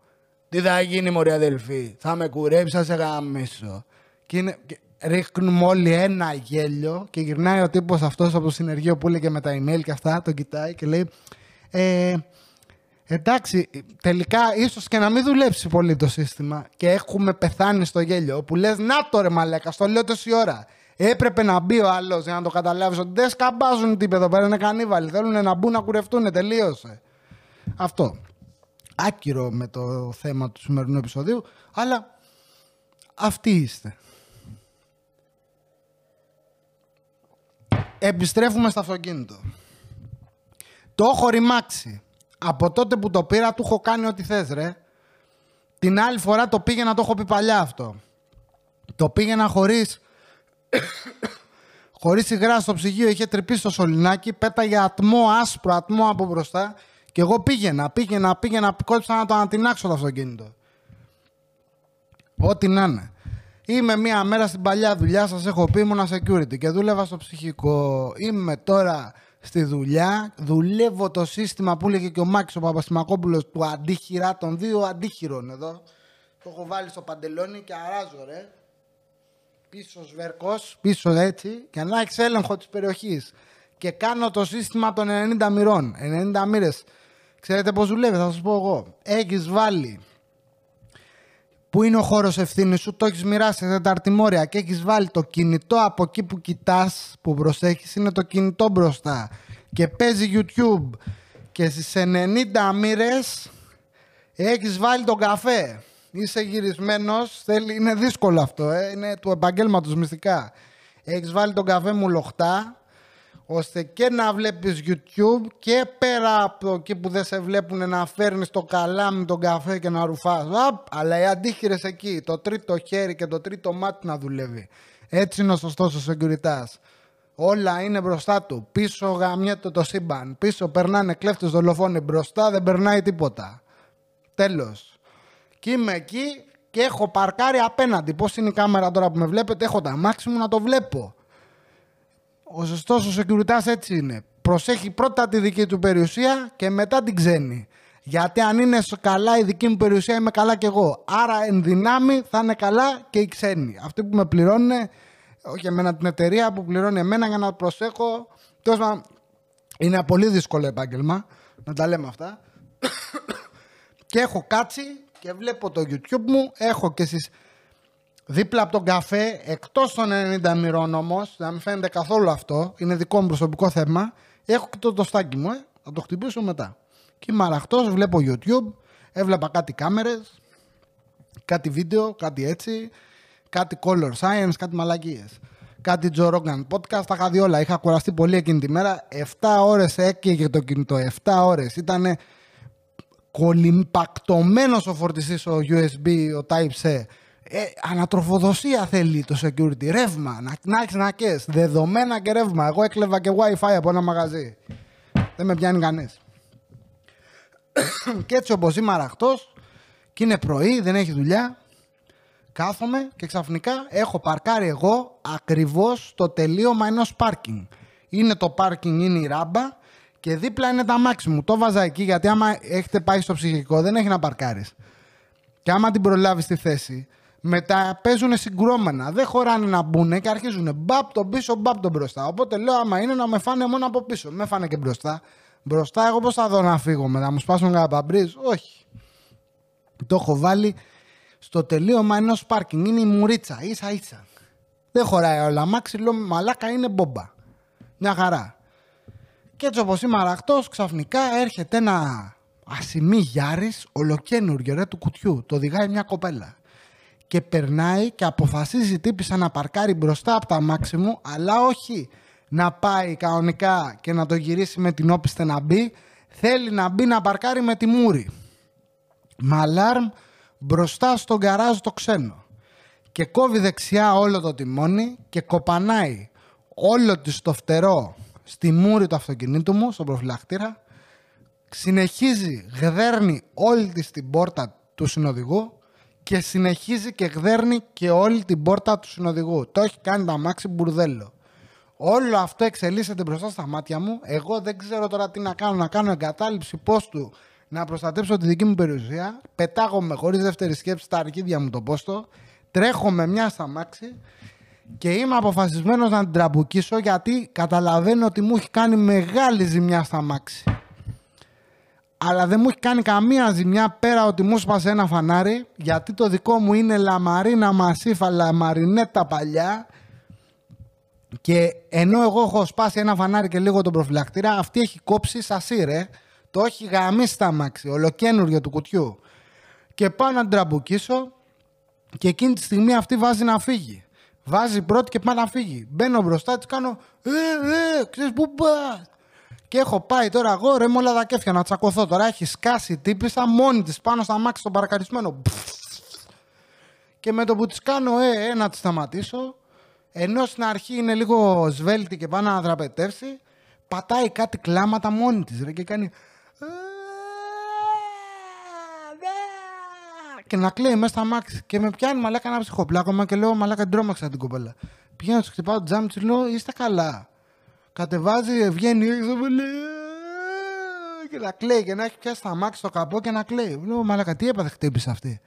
Τι θα γίνει, Μωρή αδελφή, θα με κουρέψει, θα σε γαμίσω. Και είναι, ρίχνουμε όλοι ένα γέλιο και γυρνάει ο τύπος αυτός από το συνεργείο που έλεγε με τα email και αυτά, τον κοιτάει και λέει. Ε, εντάξει, τελικά ίσως και να μην δουλέψει πολύ το σύστημα και έχουμε πεθάνει στο γέλιο. Που λες, να το ρε μαλέκα, στο λέω τόση ώρα. Έπρεπε να μπει ο άλλος για να το καταλάβεις ότι δεν σκαμπάζουν τίποτα εδώ πέρα, είναι κανίβαλοι. Θέλουν να μπουν να κουρευτούν, τελείωσε. Αυτό. Άκυρο με το θέμα του σημερινού επεισοδίου, αλλά αυτοί είστε. επιστρέφουμε στο αυτοκίνητο. Το έχω ρημάξει. Από τότε που το πήρα του έχω κάνει ό,τι θες ρε. Την άλλη φορά το πήγαινα, το έχω πει παλιά αυτό. Το πήγαινα χωρίς... χωρίς υγρά στο ψυγείο, είχε τρυπήσει το σωληνάκι, πέταγε ατμό άσπρο, ατμό από μπροστά και εγώ πήγαινα, πήγαινα, πήγαινα, κόψα να το ανατινάξω το αυτοκίνητο. Ό,τι να είναι. Είμαι μία μέρα στην παλιά δουλειά, σας έχω πει, ήμουν security και δούλευα στο ψυχικό. Είμαι τώρα στη δουλειά, δουλεύω το σύστημα που έλεγε και ο Μάκης ο Παπαστημακόπουλος του αντίχειρα, των δύο αντίχειρων εδώ. Το έχω βάλει στο παντελόνι και αράζω ρε. Πίσω σβερκός, πίσω έτσι και να έχεις έλεγχο της περιοχής. Και κάνω το σύστημα των 90 μοιρών, 90 μοίρες. Ξέρετε πώς δουλεύει, θα σας πω εγώ. Έχεις βάλει που είναι ο χώρος ευθύνης σου, το έχεις μοιράσει σε Τετάρτη Μόρια και έχεις βάλει το κινητό από εκεί που κοιτάς, που προσέχεις, είναι το κινητό μπροστά. Και παίζει YouTube. Και στις 90 μοίρες έχεις βάλει τον καφέ. Είσαι γυρισμένος, είναι δύσκολο αυτό, ε, είναι του επαγγέλματος μυστικά. Έχεις βάλει τον καφέ μου λοχτά ώστε και να βλέπεις YouTube και πέρα από το εκεί που δεν σε βλέπουν να φέρνεις το καλάμι τον καφέ και να ρουφάς. Απ, αλλά οι αντίχειρες εκεί, το τρίτο χέρι και το τρίτο μάτι να δουλεύει. Έτσι είναι ο σωστός ο Σεγκουριτάς. Όλα είναι μπροστά του. Πίσω γαμιέται το σύμπαν. Πίσω περνάνε κλέφτες δολοφόνοι. Μπροστά δεν περνάει τίποτα. Τέλος. Και είμαι εκεί και έχω παρκάρει απέναντι. Πώς είναι η κάμερα τώρα που με βλέπετε; Έχω τα μάξι μου να το βλέπω. Ο σωστός ο Σεκουριτά έτσι είναι. Προσέχει πρώτα τη δική του περιουσία και μετά την ξένη. Γιατί αν είναι καλά η δική μου περιουσία, είμαι καλά κι εγώ. Άρα εν δυνάμει θα είναι καλά και οι ξένοι. Αυτοί που με πληρώνουν, όχι εμένα την εταιρεία που πληρώνει εμένα για να προσέχω. Τόσο, είναι πολύ δύσκολο επάγγελμα να τα λέμε αυτά. και έχω κάτσει και βλέπω το YouTube μου. Έχω και στις δίπλα από τον καφέ, εκτός των 90 μοιρών όμως, να μην φαίνεται καθόλου αυτό, είναι δικό μου προσωπικό θέμα, έχω και το τοστάκι μου, ε, θα το χτυπήσω μετά. Και είμαι αραχτός, βλέπω YouTube, έβλεπα κάτι κάμερες, κάτι βίντεο, κάτι έτσι, κάτι color science, κάτι μαλακίες. Κάτι Joe Rogan podcast, τα είχα δει όλα. Είχα κουραστεί πολύ εκείνη τη μέρα. 7 ώρες έκαιγε το κινητό. 7 ώρες. Ήταν κολυμπακτωμένο ο φορτιστής ο USB, ο Type-C ε, ανατροφοδοσία θέλει το security. Ρεύμα, να, να έχεις να κες. Δεδομένα και ρεύμα. Εγώ έκλεβα και WiFi από ένα μαγαζί. Δεν με πιάνει κανείς. και έτσι όπως είμαι αραχτός και είναι πρωί, δεν έχει δουλειά, κάθομαι και ξαφνικά έχω παρκάρει εγώ ακριβώς το τελείωμα ενός πάρκινγκ. Είναι το πάρκινγκ, είναι η ράμπα και δίπλα είναι τα μάξι μου. Το βάζα εκεί γιατί άμα έχετε πάει στο ψυχικό δεν έχει να παρκάρεις. Και άμα την προλάβεις στη θέση, μετά παίζουν συγκρόμενα. Δεν χωράνε να μπουν και αρχίζουν μπαπ τον πίσω, μπαπ τον μπροστά. Οπότε λέω, άμα είναι να με φάνε μόνο από πίσω. Με φάνε και μπροστά. Μπροστά, εγώ πώς θα δω να φύγω μετά, μου σπάσουν κανένα παμπρίζ; Όχι. Το έχω βάλει στο τελείωμα ενός πάρκινγκ. Είναι η μουρίτσα, ίσα ίσα. Δεν χωράει όλα. Μάξι λέω, μαλάκα είναι μπόμπα. Μια χαρά. Και έτσι όπως είμαι αραχτός, ξαφνικά έρχεται ένα ασημή γιάρης ολοκένουργιο ρε του κουτιού. Το οδηγάει μια κοπέλα και περνάει και αποφασίζει τύπησα να παρκάρει μπροστά από τα μάξι μου, αλλά όχι να πάει κανονικά και να το γυρίσει με την όπιστε να μπει, θέλει να μπει να παρκάρει με τη μούρη. Με αλάρμ μπροστά στον καράζ το ξένο. Και κόβει δεξιά όλο το τιμόνι και κοπανάει όλο της το φτερό στη μούρη του αυτοκινήτου μου, στον προφυλακτήρα. Συνεχίζει, γδέρνει όλη της την πόρτα του συνοδηγού και συνεχίζει και γδέρνει και όλη την πόρτα του συνοδηγού. Το έχει κάνει τα μάξι μπουρδέλο. Όλο αυτό εξελίσσεται μπροστά στα μάτια μου. Εγώ δεν ξέρω τώρα τι να κάνω. Να κάνω εγκατάλειψη πόστου να προστατέψω τη δική μου περιουσία. Πετάγομαι χωρίς δεύτερη σκέψη στα αρχίδια μου το πόστο. Τρέχω με μια στα μάξι και είμαι αποφασισμένος να την τραμπουκίσω γιατί καταλαβαίνω ότι μου έχει κάνει μεγάλη ζημιά στα μάξι αλλά δεν μου έχει κάνει καμία ζημιά πέρα ότι μου σπάσε ένα φανάρι γιατί το δικό μου είναι λαμαρίνα μασίφα, λαμαρινέτα παλιά και ενώ εγώ έχω σπάσει ένα φανάρι και λίγο τον προφυλακτήρα αυτή έχει κόψει σασί το έχει γαμίσει στα μάξι, ολοκένουργιο του κουτιού και πάω να την τραμπουκίσω και εκείνη τη στιγμή αυτή βάζει να φύγει. Βάζει πρώτη και πάει να φύγει. Μπαίνω μπροστά της, κάνω. Ε, ε, ξέρεις πού πας; Και έχω πάει τώρα εγώ ρε με όλα τα κέφια να τσακωθώ. Τώρα έχει σκάσει τύπησα μόνη της πάνω στα μάξι στον παρακαρισμένο. Και με το που της κάνω ε, ε, να της σταματήσω, ενώ στην αρχή είναι λίγο σβέλτη και πάει να δραπετεύσει, πατάει κάτι κλάματα μόνη της ρε και κάνει. Και να κλαίει μέσα στα μάξι. Και με πιάνει μαλάκα ένα ψυχοπλάκωμα και λέω μαλάκα την τρόμαξα την κοπέλα. Πηγαίνω, του χτυπάω το τζάμι, της λέω είστε καλά. Κατεβάζει, βγαίνει έξω μου λέει και να κλαίει και να έχει πιάσει τα μάξι στο καπό και να κλαίει. Λέω, μαλακα, τι έπαθε χτύπησε αυτή.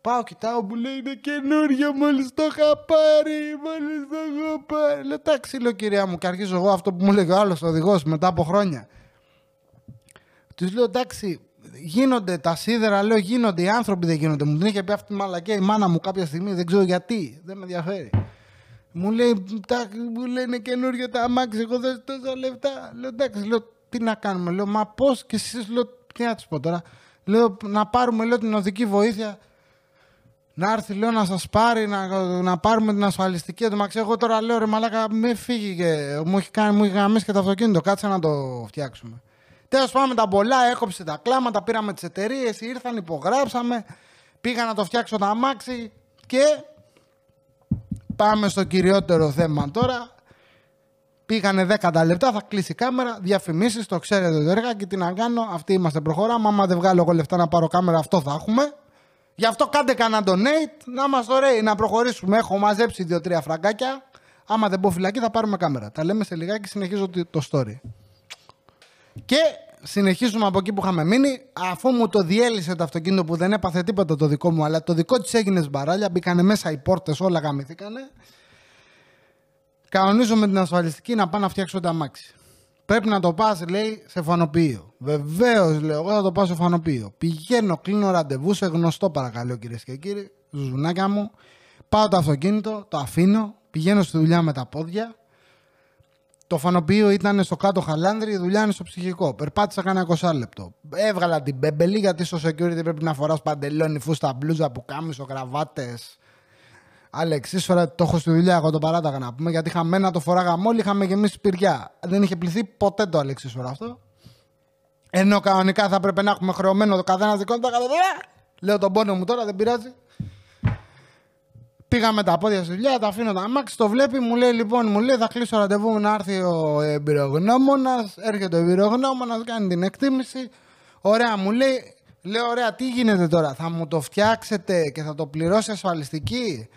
Πάω, κοιτάω, μου λέει είναι καινούριο, μόλις το είχα πάρει, μόλις το είχα πάρει. Λέω, εντάξει, λέω κυρία μου, και αρχίζω εγώ αυτό που μου λέει ο άλλος οδηγός μετά από χρόνια. Τους λέω, εντάξει, γίνονται τα σίδερα, λέω, γίνονται, οι άνθρωποι δεν γίνονται. Μου την είχε πει αυτή η μαλακία η μάνα μου κάποια στιγμή, δεν ξέρω γιατί, δεν με ενδιαφέρει. Μου λέει, μου λένε καινούριο τα αμάξι, εγώ δεν τόσα λεφτά. Λέω, εντάξει, λέω, τι να κάνουμε; Λέω, μα πώς και εσείς, λέω, τι να τους πω τώρα. Λέω, να πάρουμε λέω, την οδική βοήθεια. να έρθει λέω να σας πάρει, να, να πάρουμε την ασφαλιστική. Εν τω εγώ τώρα λέω ρε μαλάκα, μην φύγει και μου έχει, κάνει, μου έχει γραμμίσει και το αυτοκίνητο. Κάτσε να το φτιάξουμε. Τέλος πάμε τα πολλά, έκοψε τα κλάματα, πήραμε τις εταιρείες, ήρθαν, υπογράψαμε. Πήγα να το φτιάξω το αμάξι και πάμε στο κυριότερο θέμα τώρα. Πήγανε 10 λεπτά, θα κλείσει η κάμερα. Διαφημίσεις, το ξέρετε το έργα και τι να κάνω. Αυτοί είμαστε, προχωράμε. Άμα δεν βγάλω εγώ λεφτά να πάρω κάμερα, αυτό θα έχουμε. Γι' αυτό κάντε κανένα donate, να είμαστε ωραίοι, να προχωρήσουμε. Έχω μαζέψει δύο-τρία φραγκάκια. Άμα δεν πω φυλακή, θα πάρουμε κάμερα. Τα λέμε σε λιγάκι, συνεχίζω το story. Και συνεχίζουμε από εκεί που είχαμε μείνει. Αφού μου το διέλυσε το αυτοκίνητο που δεν έπαθε τίποτα το δικό μου, αλλά το δικό της έγινε σμπαράλια, μπήκανε μέσα οι πόρτες, όλα γαμηθήκανε. Κανονίζω με την ασφαλιστική να πάω να φτιάξω το αμάξι. Πρέπει να το πας, λέει, σε φανοποιείο. Βεβαίως, λέω, εγώ θα το πάω σε φανοποιείο. Πηγαίνω, κλείνω ραντεβού σε γνωστό, παρακαλώ, κυρίες και κύριοι, ζουνάκια μου. Πάω το αυτοκίνητο, το αφήνω, πηγαίνω στη δουλειά με τα πόδια. Το φανοποιείο ήταν στο κάτω χαλάνδρι, η δουλειά είναι στο ψυχικό. Περπάτησα κανένα 20 λεπτό. Έβγαλα την μπεμπελή γιατί στο security πρέπει να φοράς παντελόνι, φούστα, μπλούζα, που κάμισο, κραβάτες. Άλεξ, ίσως το έχω στη δουλειά, εγώ το παράταγα να πούμε, γιατί είχαμε να το φοράγαμε όλοι, είχαμε εμεί σπηριά. Δεν είχε πληθεί ποτέ το Άλεξ ίσως αυτό. Ενώ κανονικά θα πρέπει να έχουμε χρεωμένο το καθένα δικό του. Λέω τον πόνο μου τώρα, δεν πειράζει. Πήγα με τα πόδια στη δουλειά, τα αφήνω τα μάξι, το βλέπει, μου λέει λοιπόν, μου λέει θα κλείσω ραντεβού να έρθει ο εμπειρογνώμονας. Έρχεται ο εμπειρογνώμονας, κάνει την εκτίμηση. Ωραία, μου λέει, λέω ωραία, τι γίνεται τώρα, θα μου το φτιάξετε και θα το πληρώσει ασφαλιστική;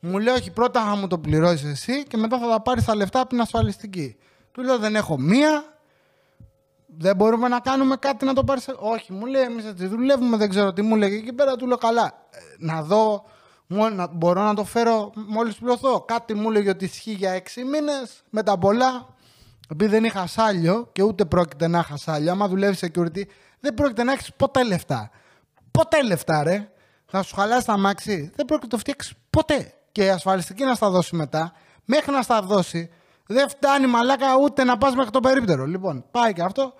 Μου λέει, Όχι, πρώτα θα μου το πληρώσεις εσύ και μετά θα τα πάρεις τα λεφτά από την ασφαλιστική. Του λέω, Δεν έχω μία. Δεν μπορούμε να κάνουμε κάτι να το πάρεις. Όχι, μου λέει, Εμείς έτσι δουλεύουμε, δεν ξέρω τι μου λέει. Εκεί πέρα του λέω, Καλά, ε, να δω. Να, μπορώ να το φέρω μόλις πληρωθώ. Κάτι μου λέει ότι ισχύει για έξι μήνες. Με τα πολλά, επειδή δεν είχα σάλιο και ούτε πρόκειται να είχα σάλιο, άμα δουλεύεις security, δεν πρόκειται να έχεις ποτέ λεφτά. Ποτέ λεφτά, ρε. Θα σου χαλάσει τ' αμάξι. Δεν πρόκειται να το φτιάξεις ποτέ και η ασφαλιστική να στα δώσει μετά, μέχρι να στα δώσει, δεν φτάνει μαλάκα ούτε να πας μέχρι το περίπτερο. Λοιπόν, πάει και αυτό.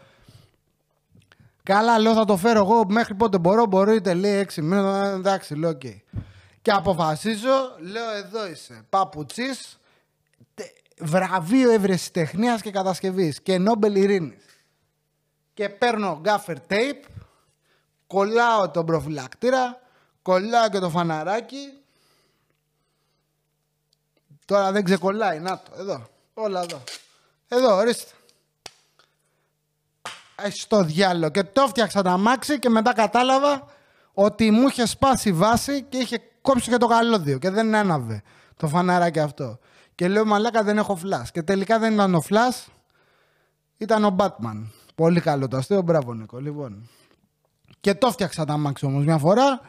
Καλά, λέω θα το φέρω εγώ μέχρι πότε μπορώ. Μπορείτε, λέει έξι μήνες. Εντάξει, λέω OK. Okay. Και αποφασίζω, λέω εδώ είσαι. Παπουτσί, βραβείο ευρεσιτεχνίας και κατασκευής και Νόμπελ Ειρήνης. Και παίρνω γκάφερ tape, κολλάω τον προφυλακτήρα, κολλάω και το φαναράκι Τώρα δεν ξεκολλάει. Να το, εδώ. Όλα εδώ. Εδώ, ορίστε. Έχει το διάλογο. Και το φτιάξα τα μάξι και μετά κατάλαβα ότι μου είχε σπάσει βάση και είχε κόψει και το καλώδιο και δεν έναβε το φανάράκι αυτό. Και λέω μαλάκα δεν έχω φλάς. Και τελικά δεν ήταν ο φλάς, ήταν ο Batman. Πολύ καλό το αστείο, μπράβο Νίκο. Λοιπόν. Και το φτιάξα τα μάξι όμως μια φορά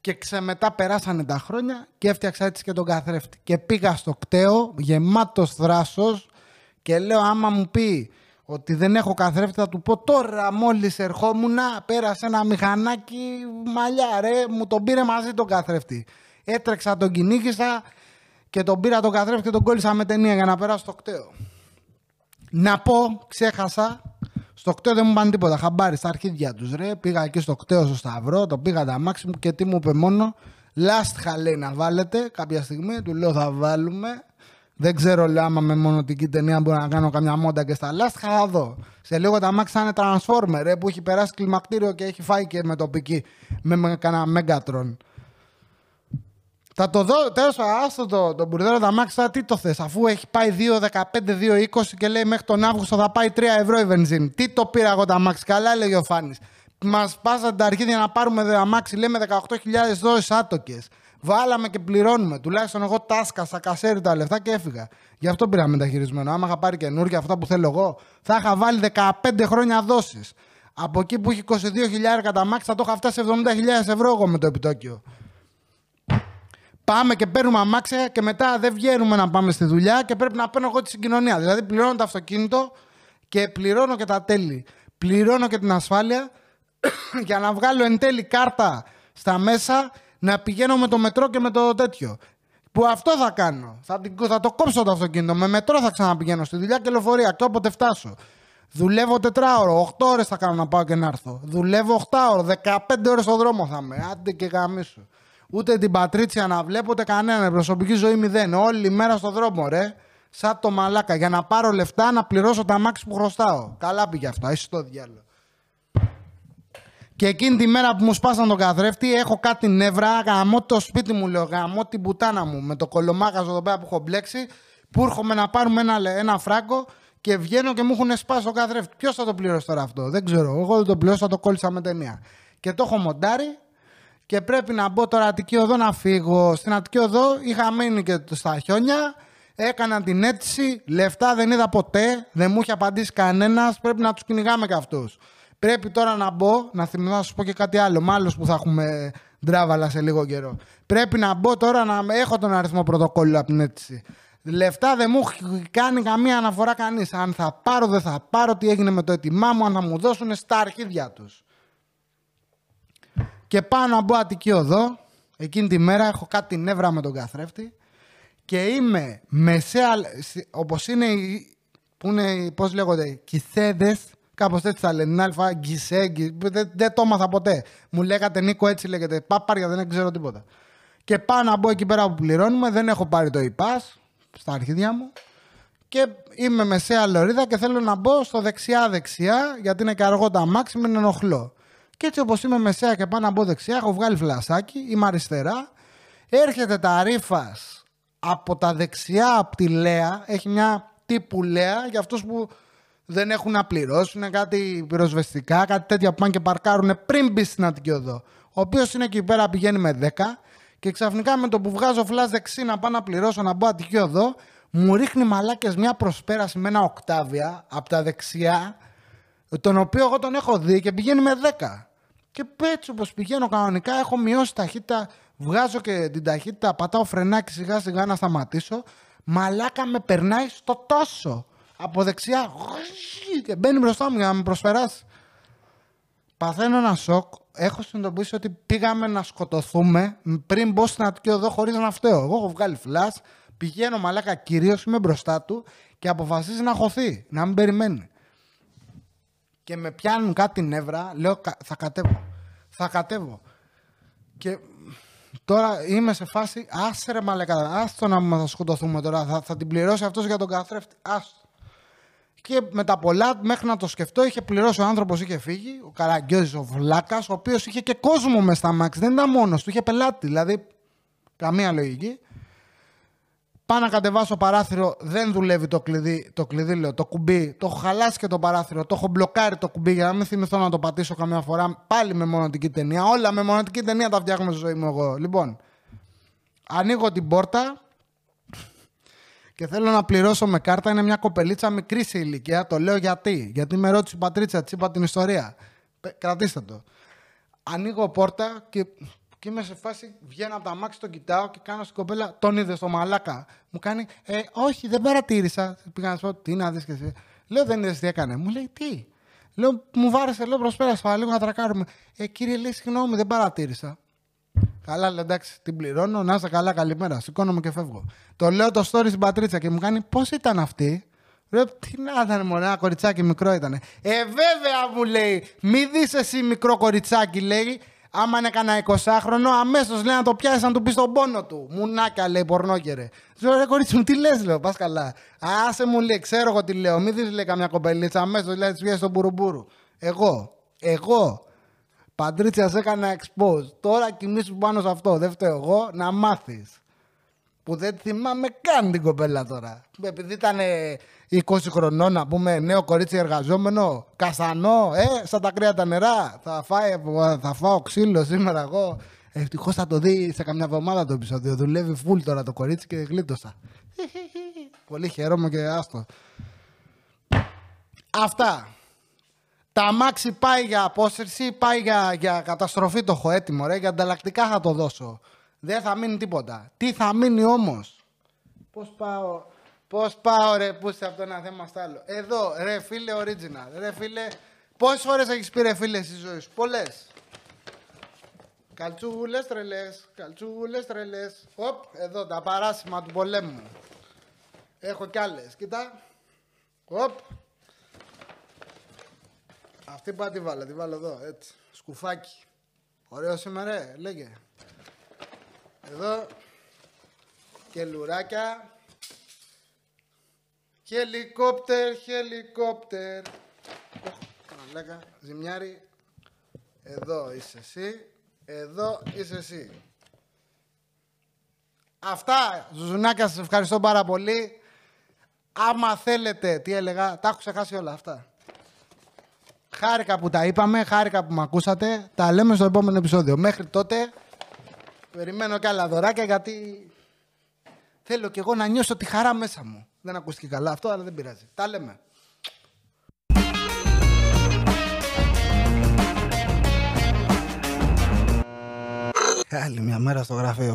και ξεμετά περάσανε τα χρόνια και έφτιαξα έτσι και τον καθρέφτη. Και πήγα στο κτέο γεμάτος θράσος και λέω άμα μου πει ότι δεν έχω καθρέφτη θα του πω τώρα μόλις ερχόμουν πέρασε ένα μηχανάκι μαλλιά ρε μου τον πήρε μαζί τον καθρέφτη. Έτρεξα τον κυνήγησα και τον πήρα τον καθρέφτη και τον κόλλησα με ταινία για να περάσω στο κτέο. Να πω, ξέχασα, στο κτέο δεν μου πάνε τίποτα. Χαμπάρι στα αρχίδια τους. Ρε. Πήγα εκεί στο κτέο στο Σταυρό, το πήγα τα μάξι μου και τι μου είπε μόνο. Λάστιχα λέει να βάλετε κάποια στιγμή. Του λέω θα βάλουμε. Δεν ξέρω λέω άμα με μονοτική ταινία μπορώ να κάνω καμιά μόντα και στα λάστιχα θα δω. Σε λίγο τα μάξι θα είναι transformer ρε, που έχει περάσει κλιμακτήριο και έχει φάει και με τοπική. Με, με κανένα Megatron. Θα το δω, τέλος άστο το, το μπουρδέλο τα μάξι, τι το θες, αφού έχει πάει 2,15, 2,20 και λέει μέχρι τον Αύγουστο θα πάει 3 ευρώ η βενζίνη. Τι το πήρα εγώ τα μάξι, καλά λέει ο Φάνης. Μας πάσαν τα αρχίδια να πάρουμε αμάξι, λέμε 18.000 δόσεις άτοκες. Βάλαμε και πληρώνουμε. Τουλάχιστον εγώ τάσκασα κασέρι τα λεφτά και έφυγα. Γι' αυτό πήρα μεταχειρισμένο. Άμα είχα πάρει καινούργια αυτά που θέλω εγώ, θα είχα βάλει 15 χρόνια δόσεις. Από εκεί που έχει 22.000 κατά μάξι, θα το είχα φτάσει 70.000 ευρώ εγώ με το επιτόκιο. Πάμε και παίρνουμε αμάξια και μετά δεν βγαίνουμε να πάμε στη δουλειά και πρέπει να παίρνω εγώ τη συγκοινωνία. Δηλαδή πληρώνω το αυτοκίνητο και πληρώνω και τα τέλη. Πληρώνω και την ασφάλεια για να βγάλω εν τέλει κάρτα στα μέσα να πηγαίνω με το μετρό και με το τέτοιο. Που αυτό θα κάνω. Θα, θα το κόψω το αυτοκίνητο. Με μετρό θα ξαναπηγαίνω στη δουλειά και λεωφορεία και όποτε φτάσω. Δουλεύω τετράωρο, 8 ώρες θα κάνω να πάω και να έρθω. Δουλεύω 8 ώρε, 15 ώρες στον δρόμο θα είμαι. Άντε και γαμίσου. Ούτε την Πατρίτσια να βλέπω, ούτε κανένα. Προσωπική ζωή μηδέν. Όλη μέρα στο δρόμο, ρε. Σαν το μαλάκα. Για να πάρω λεφτά να πληρώσω τα μάξι που χρωστάω. Καλά πήγε αυτά. Είσαι το διάλογο. Και εκείνη τη μέρα που μου σπάσαν τον καθρέφτη, έχω κάτι νεύρα. Γαμώ το σπίτι μου, λέω. Γαμώ την πουτάνα μου. Με το κολομάκαζο εδώ πέρα που έχω μπλέξει. Που έρχομαι να πάρουμε ένα, ένα φράγκο και βγαίνω και μου έχουν σπάσει τον καθρέφτη. Ποιος θα το πληρώσει τώρα αυτό, δεν ξέρω. Εγώ δεν το πληρώσω, θα το κόλλησα με ταινία. Και το έχω μοντάρει και πρέπει να μπω τώρα Αττική Οδό να φύγω. Στην Αττική Οδό είχα μείνει και στα χιόνια. Έκανα την αίτηση. Λεφτά δεν είδα ποτέ. Δεν μου είχε απαντήσει κανένας. Πρέπει να τους κυνηγάμε κι αυτούς. Πρέπει τώρα να μπω, να θυμηθώ να σα πω και κάτι άλλο. Μάλλον που θα έχουμε ντράβαλα σε λίγο καιρό. Πρέπει να μπω τώρα να έχω τον αριθμό πρωτοκόλλου από την αίτηση. Λεφτά δεν μου έχει κάνει καμία αναφορά κανείς. Αν θα πάρω, δεν θα πάρω, τι έγινε με το έτοιμά μου, αν θα μου δώσουν στα αρχίδια τους. Και πάω να μπω Αττική Οδό. Εκείνη τη μέρα έχω κάτι νεύρα με τον καθρέφτη. Και είμαι μεσαία, όπως είναι, που είναι, πώς λέγονται, κισέδες, κάπως έτσι θα λένε, αλφα, γκισέ, δεν, δεν το έμαθα ποτέ. Μου λέγατε Νίκο έτσι λέγεται, πάπαρια δεν ξέρω τίποτα. Και πάω να μπω εκεί πέρα που πληρώνουμε, δεν έχω πάρει το ΙΠΑΣ στα αρχίδια μου. Και είμαι μεσαία λωρίδα και θέλω να μπω στο δεξιά-δεξιά, γιατί είναι και αργό το αμάξι, με ενοχλώ. Και έτσι όπως είμαι μεσαία και πάω να μπω δεξιά, έχω βγάλει φλασάκι, είμαι αριστερά. Έρχεται τα ρήφας από τα δεξιά, από τη Λέα. Έχει μια τύπου Λέα για αυτούς που δεν έχουν να πληρώσουν κάτι πυροσβεστικά, κάτι τέτοια που πάνε και παρκάρουν πριν μπει στην Αττική Οδό. Ο οποίος είναι εκεί πέρα, πηγαίνει με 10 και ξαφνικά με το που βγάζω φλάς δεξί να πάω να πληρώσω να μπω Αττική Οδό, μου ρίχνει μαλάκες μια προσπέραση με ένα οκτάβια από τα δεξιά, τον οποίο εγώ τον έχω δει και πηγαίνει με 10. Και έτσι όπως πηγαίνω κανονικά, έχω μειώσει ταχύτητα, βγάζω και την ταχύτητα, πατάω φρενάκι σιγά σιγά να σταματήσω. Μαλάκα με περνάει στο τόσο. Από δεξιά και μπαίνει μπροστά μου για να με προσπεράσει. Παθαίνω ένα σοκ. Έχω συνειδητοποιήσει ότι πήγαμε να σκοτωθούμε πριν μπω στην Αττική Οδό χωρίς να φταίω. Εγώ έχω βγάλει φλα, πηγαίνω μαλάκα κυρίως, είμαι μπροστά του και αποφασίζει να χωθεί, να μην περιμένει. Και με πιάνουν κάτι νεύρα, λέω θα κατέβω θα κατέβω. Και τώρα είμαι σε φάση, άσε ρε μαλακά, άστο να μας σκοτωθούμε τώρα, θα, θα την πληρώσει αυτός για τον καθρέφτη, άστο. Και με τα πολλά, μέχρι να το σκεφτώ, είχε πληρώσει ο άνθρωπος, είχε φύγει, ο Καραγκιόζης, ο Βλάκας, ο οποίος είχε και κόσμο μες στα μάξι. Δεν ήταν μόνος του, είχε πελάτη. Δηλαδή, καμία λογική. Πάω να κατεβάσω παράθυρο, δεν δουλεύει το κλειδί, το κλειδί λέω, το κουμπί. Το έχω χαλάσει και το παράθυρο, το έχω μπλοκάρει το κουμπί για να μην θυμηθώ να το πατήσω καμιά φορά. Πάλι με μονοτική ταινία. Όλα με μονοτική ταινία τα φτιάχνουμε στη ζωή μου εγώ. Λοιπόν, ανοίγω την πόρτα και θέλω να πληρώσω με κάρτα. Είναι μια κοπελίτσα μικρή σε ηλικία. Το λέω γιατί. Γιατί με ρώτησε η Πατρίτσα, τη είπα την ιστορία. Κρατήστε το. Ανοίγω πόρτα και και είμαι σε φάση, βγαίνω από τα μάξι, τον κοιτάω και κάνω στην κοπέλα, τον είδε στο μαλάκα. Μου κάνει, ε, όχι, δεν παρατήρησα. Πήγα να σου πω, τι να δεις και εσύ. Λέω, δεν είδες τι έκανε. Μου λέει, τι. Λέω, μου βάρεσε, λέω, προσπέρασε λίγο να τρακάρουμε. Ε, κύριε, λέει, συγγνώμη, δεν παρατήρησα. Καλά, λέω, εντάξει, την πληρώνω, να είσαι καλά, καλημέρα. Σηκώνομαι και φεύγω. Το λέω το story στην πατρίτσα και μου κάνει, πώς ήταν αυτή; Λέω, τι να ήταν, μόνο ένα κοριτσάκι μικρό ήταν. Ε, βέβαια μου λέει, μη δεις εσύ μικρό κοριτσάκι, λέει, Άμα είναι κανένα 20χρονο, αμέσως λέει να το πιάσει να του πει τον πόνο του. Μουνάκια λέει πορνόκερε. Λέω ρε κορίτσι μου, τι λες, λέω, πας καλά. Άσε μου λέει, ξέρω εγώ τι λέω. Μην δεις λέει καμιά κομπελίτσα, αμέσως λέει της βγαίνει στον μπουρούμπούρου. Εγώ, εγώ. Παντρίτσιας σε έκανα expose. Τώρα κοιμήσου πάνω σε αυτό. Δεν φταίω εγώ να μάθεις. Που δεν θυμάμαι καν την κοπέλα τώρα. Επειδή ήταν 20 χρονών, να πούμε, νέο κορίτσι εργαζόμενο, κασανό, ε, σαν τα κρύα τα νερά. Θα, φάει, θα φάω ξύλο σήμερα εγώ. Ευτυχώς θα το δει σε καμιά εβδομάδα το επεισόδιο. Δουλεύει φουλ τώρα το κορίτσι και γλίτωσα. Πολύ χαίρομαι και άστο. Αυτά. Τα αμάξι πάει για απόσυρση, πάει για, για καταστροφή το έχω έτοιμο, ρε. Για ανταλλακτικά θα το δώσω. Δεν θα μείνει τίποτα. Τι θα μείνει όμως; Πώς πάω... Πώς πάω ρε που από το ένα θέμα στο άλλο. Εδώ, ρε φίλε original. Ρε φίλε, πόσες φορές έχεις πει ρε φίλε στη ζωή σου; Πολλές. Καλτσούλε τρελές, καλτσούλε τρελές. Οπ, εδώ τα παράσημα του πολέμου. Έχω κι άλλες. Κοίτα. Οπ. Αυτή πάω τη βάλω, τη βάλω εδώ, έτσι. Σκουφάκι. Ωραίο σήμερα, λέγε. Εδώ. Και λουράκια. Χελικόπτερ, χελικόπτερ. Μαλάκα, ζημιάρι. Εδώ είσαι εσύ. Εδώ είσαι εσύ. Αυτά, Ζουζουνάκια, σας ευχαριστώ πάρα πολύ. Άμα θέλετε, τι έλεγα, τα έχω ξεχάσει όλα αυτά. Χάρηκα που τα είπαμε, χάρηκα που με ακούσατε. Τα λέμε στο επόμενο επεισόδιο. Μέχρι τότε, περιμένω και άλλα δωράκια γιατί θέλω κι εγώ να νιώσω τη χαρά μέσα μου. Δεν ακούστηκε καλά αυτό, αλλά δεν πειράζει. Τα λέμε. Άλλη μια μέρα στο γραφείο.